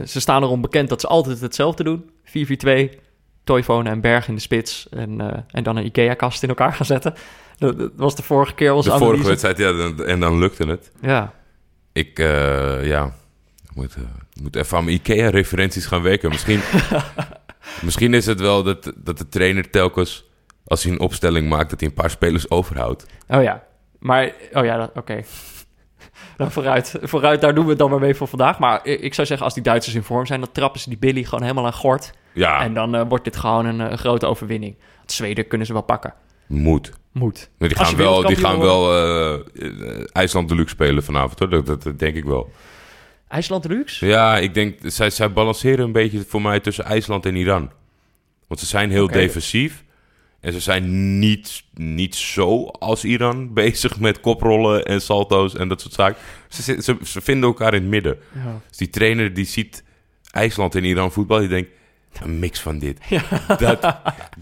ze staan erom bekend dat ze altijd hetzelfde doen. 4-4-2, Toivonen en Berg in de spits. En, en dan een Ikea-kast in elkaar gaan zetten. Dat, dat was de vorige keer onze de vorige wedstrijd, ja, en dan lukte het. Ja, Ik, eh, ja, moet, eh, moet even aan mijn IKEA-referenties gaan werken. Misschien, misschien is het wel dat, dat de trainer telkens, als hij een opstelling maakt, dat hij een paar spelers overhoudt. Oh ja, maar... Oh ja, oké. Nou, vooruit, vooruit, daar doen we het dan maar mee voor vandaag. Maar ik zou zeggen, als die Duitsers in vorm zijn... dan trappen ze die Billy gewoon helemaal aan gort. Ja, En dan eh, wordt dit gewoon een, grote overwinning. Zweden kunnen ze wel pakken. moet. Moet. Die gaan wel, die gaan wel eh, IJsland Deluxe spelen vanavond, hoor. Dat, dat, dat denk ik wel. IJsland Deluxe? Ja, ik denk, zij, zij balanceren een beetje voor mij tussen IJsland en Iran. Want ze zijn heel defensief. En ze zijn niet, niet zo als Iran bezig met koprollen en salto's en dat soort zaken. Ze, ze, ze vinden elkaar in het midden. Ja. Dus die trainer die ziet IJsland en Iran voetbal, die denkt, een mix van dit. Dat,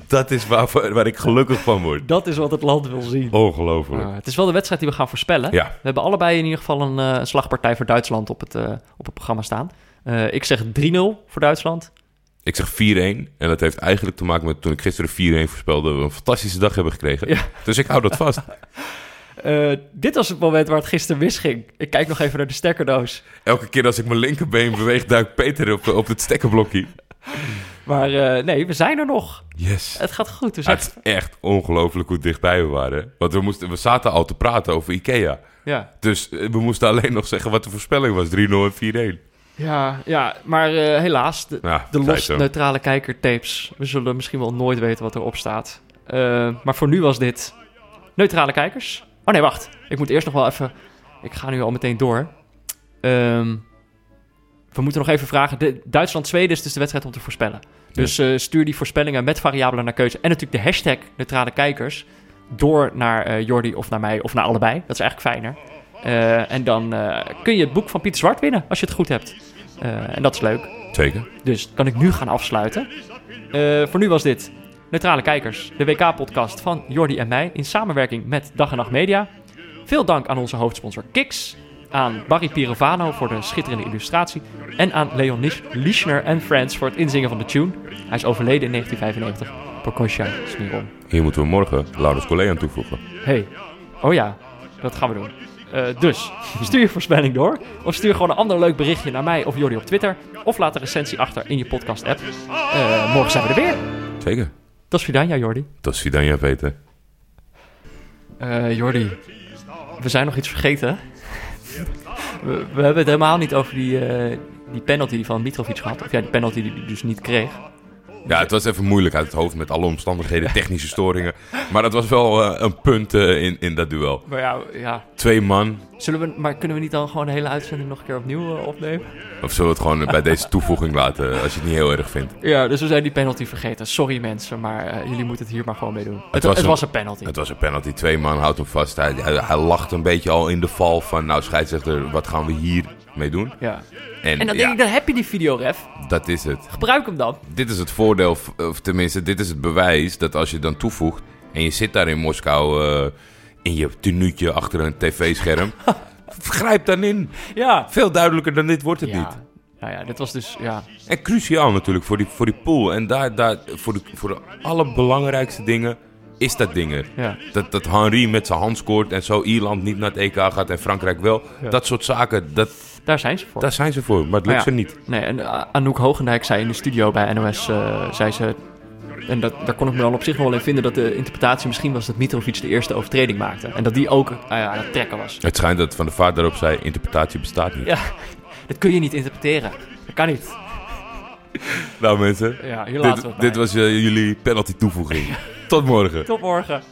dat is waar, waar ik gelukkig van word. Dat is wat het land wil zien. Ongelooflijk. Uh, het is wel de wedstrijd die we gaan voorspellen. Ja, We hebben allebei in ieder geval een eh, slagpartij voor Duitsland op het, eh, op het programma staan. Eh, ik zeg 3-0 voor Duitsland. ik zeg 4-1. En dat heeft eigenlijk te maken met toen ik gisteren 4-1 voorspelde, we een fantastische dag hebben gekregen. Ja. Dus ik hou dat vast. Dit was het moment waar het gisteren misging. Ik kijk nog even naar de stekkerdoos. Elke keer als ik mijn linkerbeen beweeg, duikt Peter op, op het stekkerblokje. Maar eh, nee, we zijn er nog. Yes. Het gaat goed. We zijn... Het is echt ongelooflijk hoe dichtbij we waren. Want we, moesten, we zaten al te praten over Ikea. Ja. Dus eh, we moesten alleen nog zeggen wat de voorspelling was. 3-0 en 4-1. Ja, ja, maar eh, helaas, de, Ja, de los neutrale kijkertapes. We zullen misschien wel nooit weten wat erop staat. Maar voor nu was dit neutrale kijkers. Oh nee, wacht. Ik moet eerst nog wel even... Ik ga nu al meteen door. Ehm, we moeten nog even vragen. De- Duitsland-Zweden is dus de wedstrijd om te voorspellen. Dus eh, stuur die voorspellingen met variabelen naar keuze. En natuurlijk de hashtag neutrale kijkers. Door naar eh, Jordi of naar mij of naar allebei. Dat is eigenlijk fijner. Eh, en dan kun je het boek van Pieter Zwart winnen als je het goed hebt. En dat is leuk. Zeker. Dus kan ik nu gaan afsluiten. Voor nu was dit Neutrale Kijkers, de WK-podcast van Jordi en mij in samenwerking met Dag en Nacht Media. Veel dank aan onze hoofdsponsor Kiks, aan Barry Pirovano voor de schitterende illustratie en aan Leon Lisch- Lischner en Friends voor het inzingen van de tune. Hij is overleden in 1995. Prokosja Smiron. Hier moeten we morgen Laurens Collet aan toevoegen. Hey, oh ja, dat gaan we doen. Eh, dus, stuur je voorspelling door. Of stuur gewoon een ander leuk berichtje naar mij of Jordi op Twitter. Of laat een recensie achter in je podcast-app. Eh, morgen zijn we er weer. Zeker. Tot Vidania, Jordi. Dat is Vidania Peter. Eh, Jordi, we zijn nog iets vergeten. We, hebben het helemaal niet over die, eh, die penalty van Mitrovic gehad. Of ja, die penalty die hij dus niet kreeg. Ja, het was even moeilijk uit het hoofd met alle omstandigheden, technische storingen. Maar dat was wel eh, een punt eh, in, in dat duel. Maar ja, ja. Twee man. Zullen we, maar kunnen we niet dan gewoon de hele uitzending nog een keer opnieuw eh, opnemen? Of zullen we het gewoon bij deze toevoeging laten, als je het niet heel erg vindt? Ja, dus we zijn die penalty vergeten. Sorry mensen, maar jullie moeten het hier maar gewoon mee doen. Het, was het een- was een penalty. Het was een penalty. Twee man houdt hem vast. Hij, hij, hij lacht een beetje al in de val van... Nou, scheidsrechter, wat gaan we hier mee doen? Ja. En, En dan denk ik, dan heb je die videoref. dat is het. Gebruik hem dan. Dit is het voordeel, of tenminste, dit is het bewijs... dat als je dan toevoegt en je zit daar in Moskou... eh, in je tenuutje achter een tv-scherm... grijp dan in. Ja. Veel duidelijker dan dit wordt het Ja. niet. Nou ja, dit was dus, ja. En cruciaal natuurlijk voor die, voor die pool. En daar, daar, voor, de, voor de allerbelangrijkste dingen is dat ding er. Ja. Dat, dat Henry met zijn hand scoort en zo Ierland niet naar het EK gaat en Frankrijk wel. Ja. Dat soort zaken, dat, Daar zijn ze voor. daar zijn ze voor. Maar het lukt Maar ze niet. Nee, en uh, Anouk Hogendijk zei in de studio bij NOS, eh, zei ze... En dat, daar kon ik me dan op zich wel in vinden dat de interpretatie misschien was dat Mitrovic de eerste overtreding maakte. En dat die ook uh, aan het trekken was. Het schijnt dat Van de Vaart daarop zei, interpretatie bestaat niet. Ja, dat kun je niet interpreteren. Dat kan niet. Nou mensen, Ja, dit, dit was eh, jullie penalty toevoeging. Tot morgen. Tot morgen.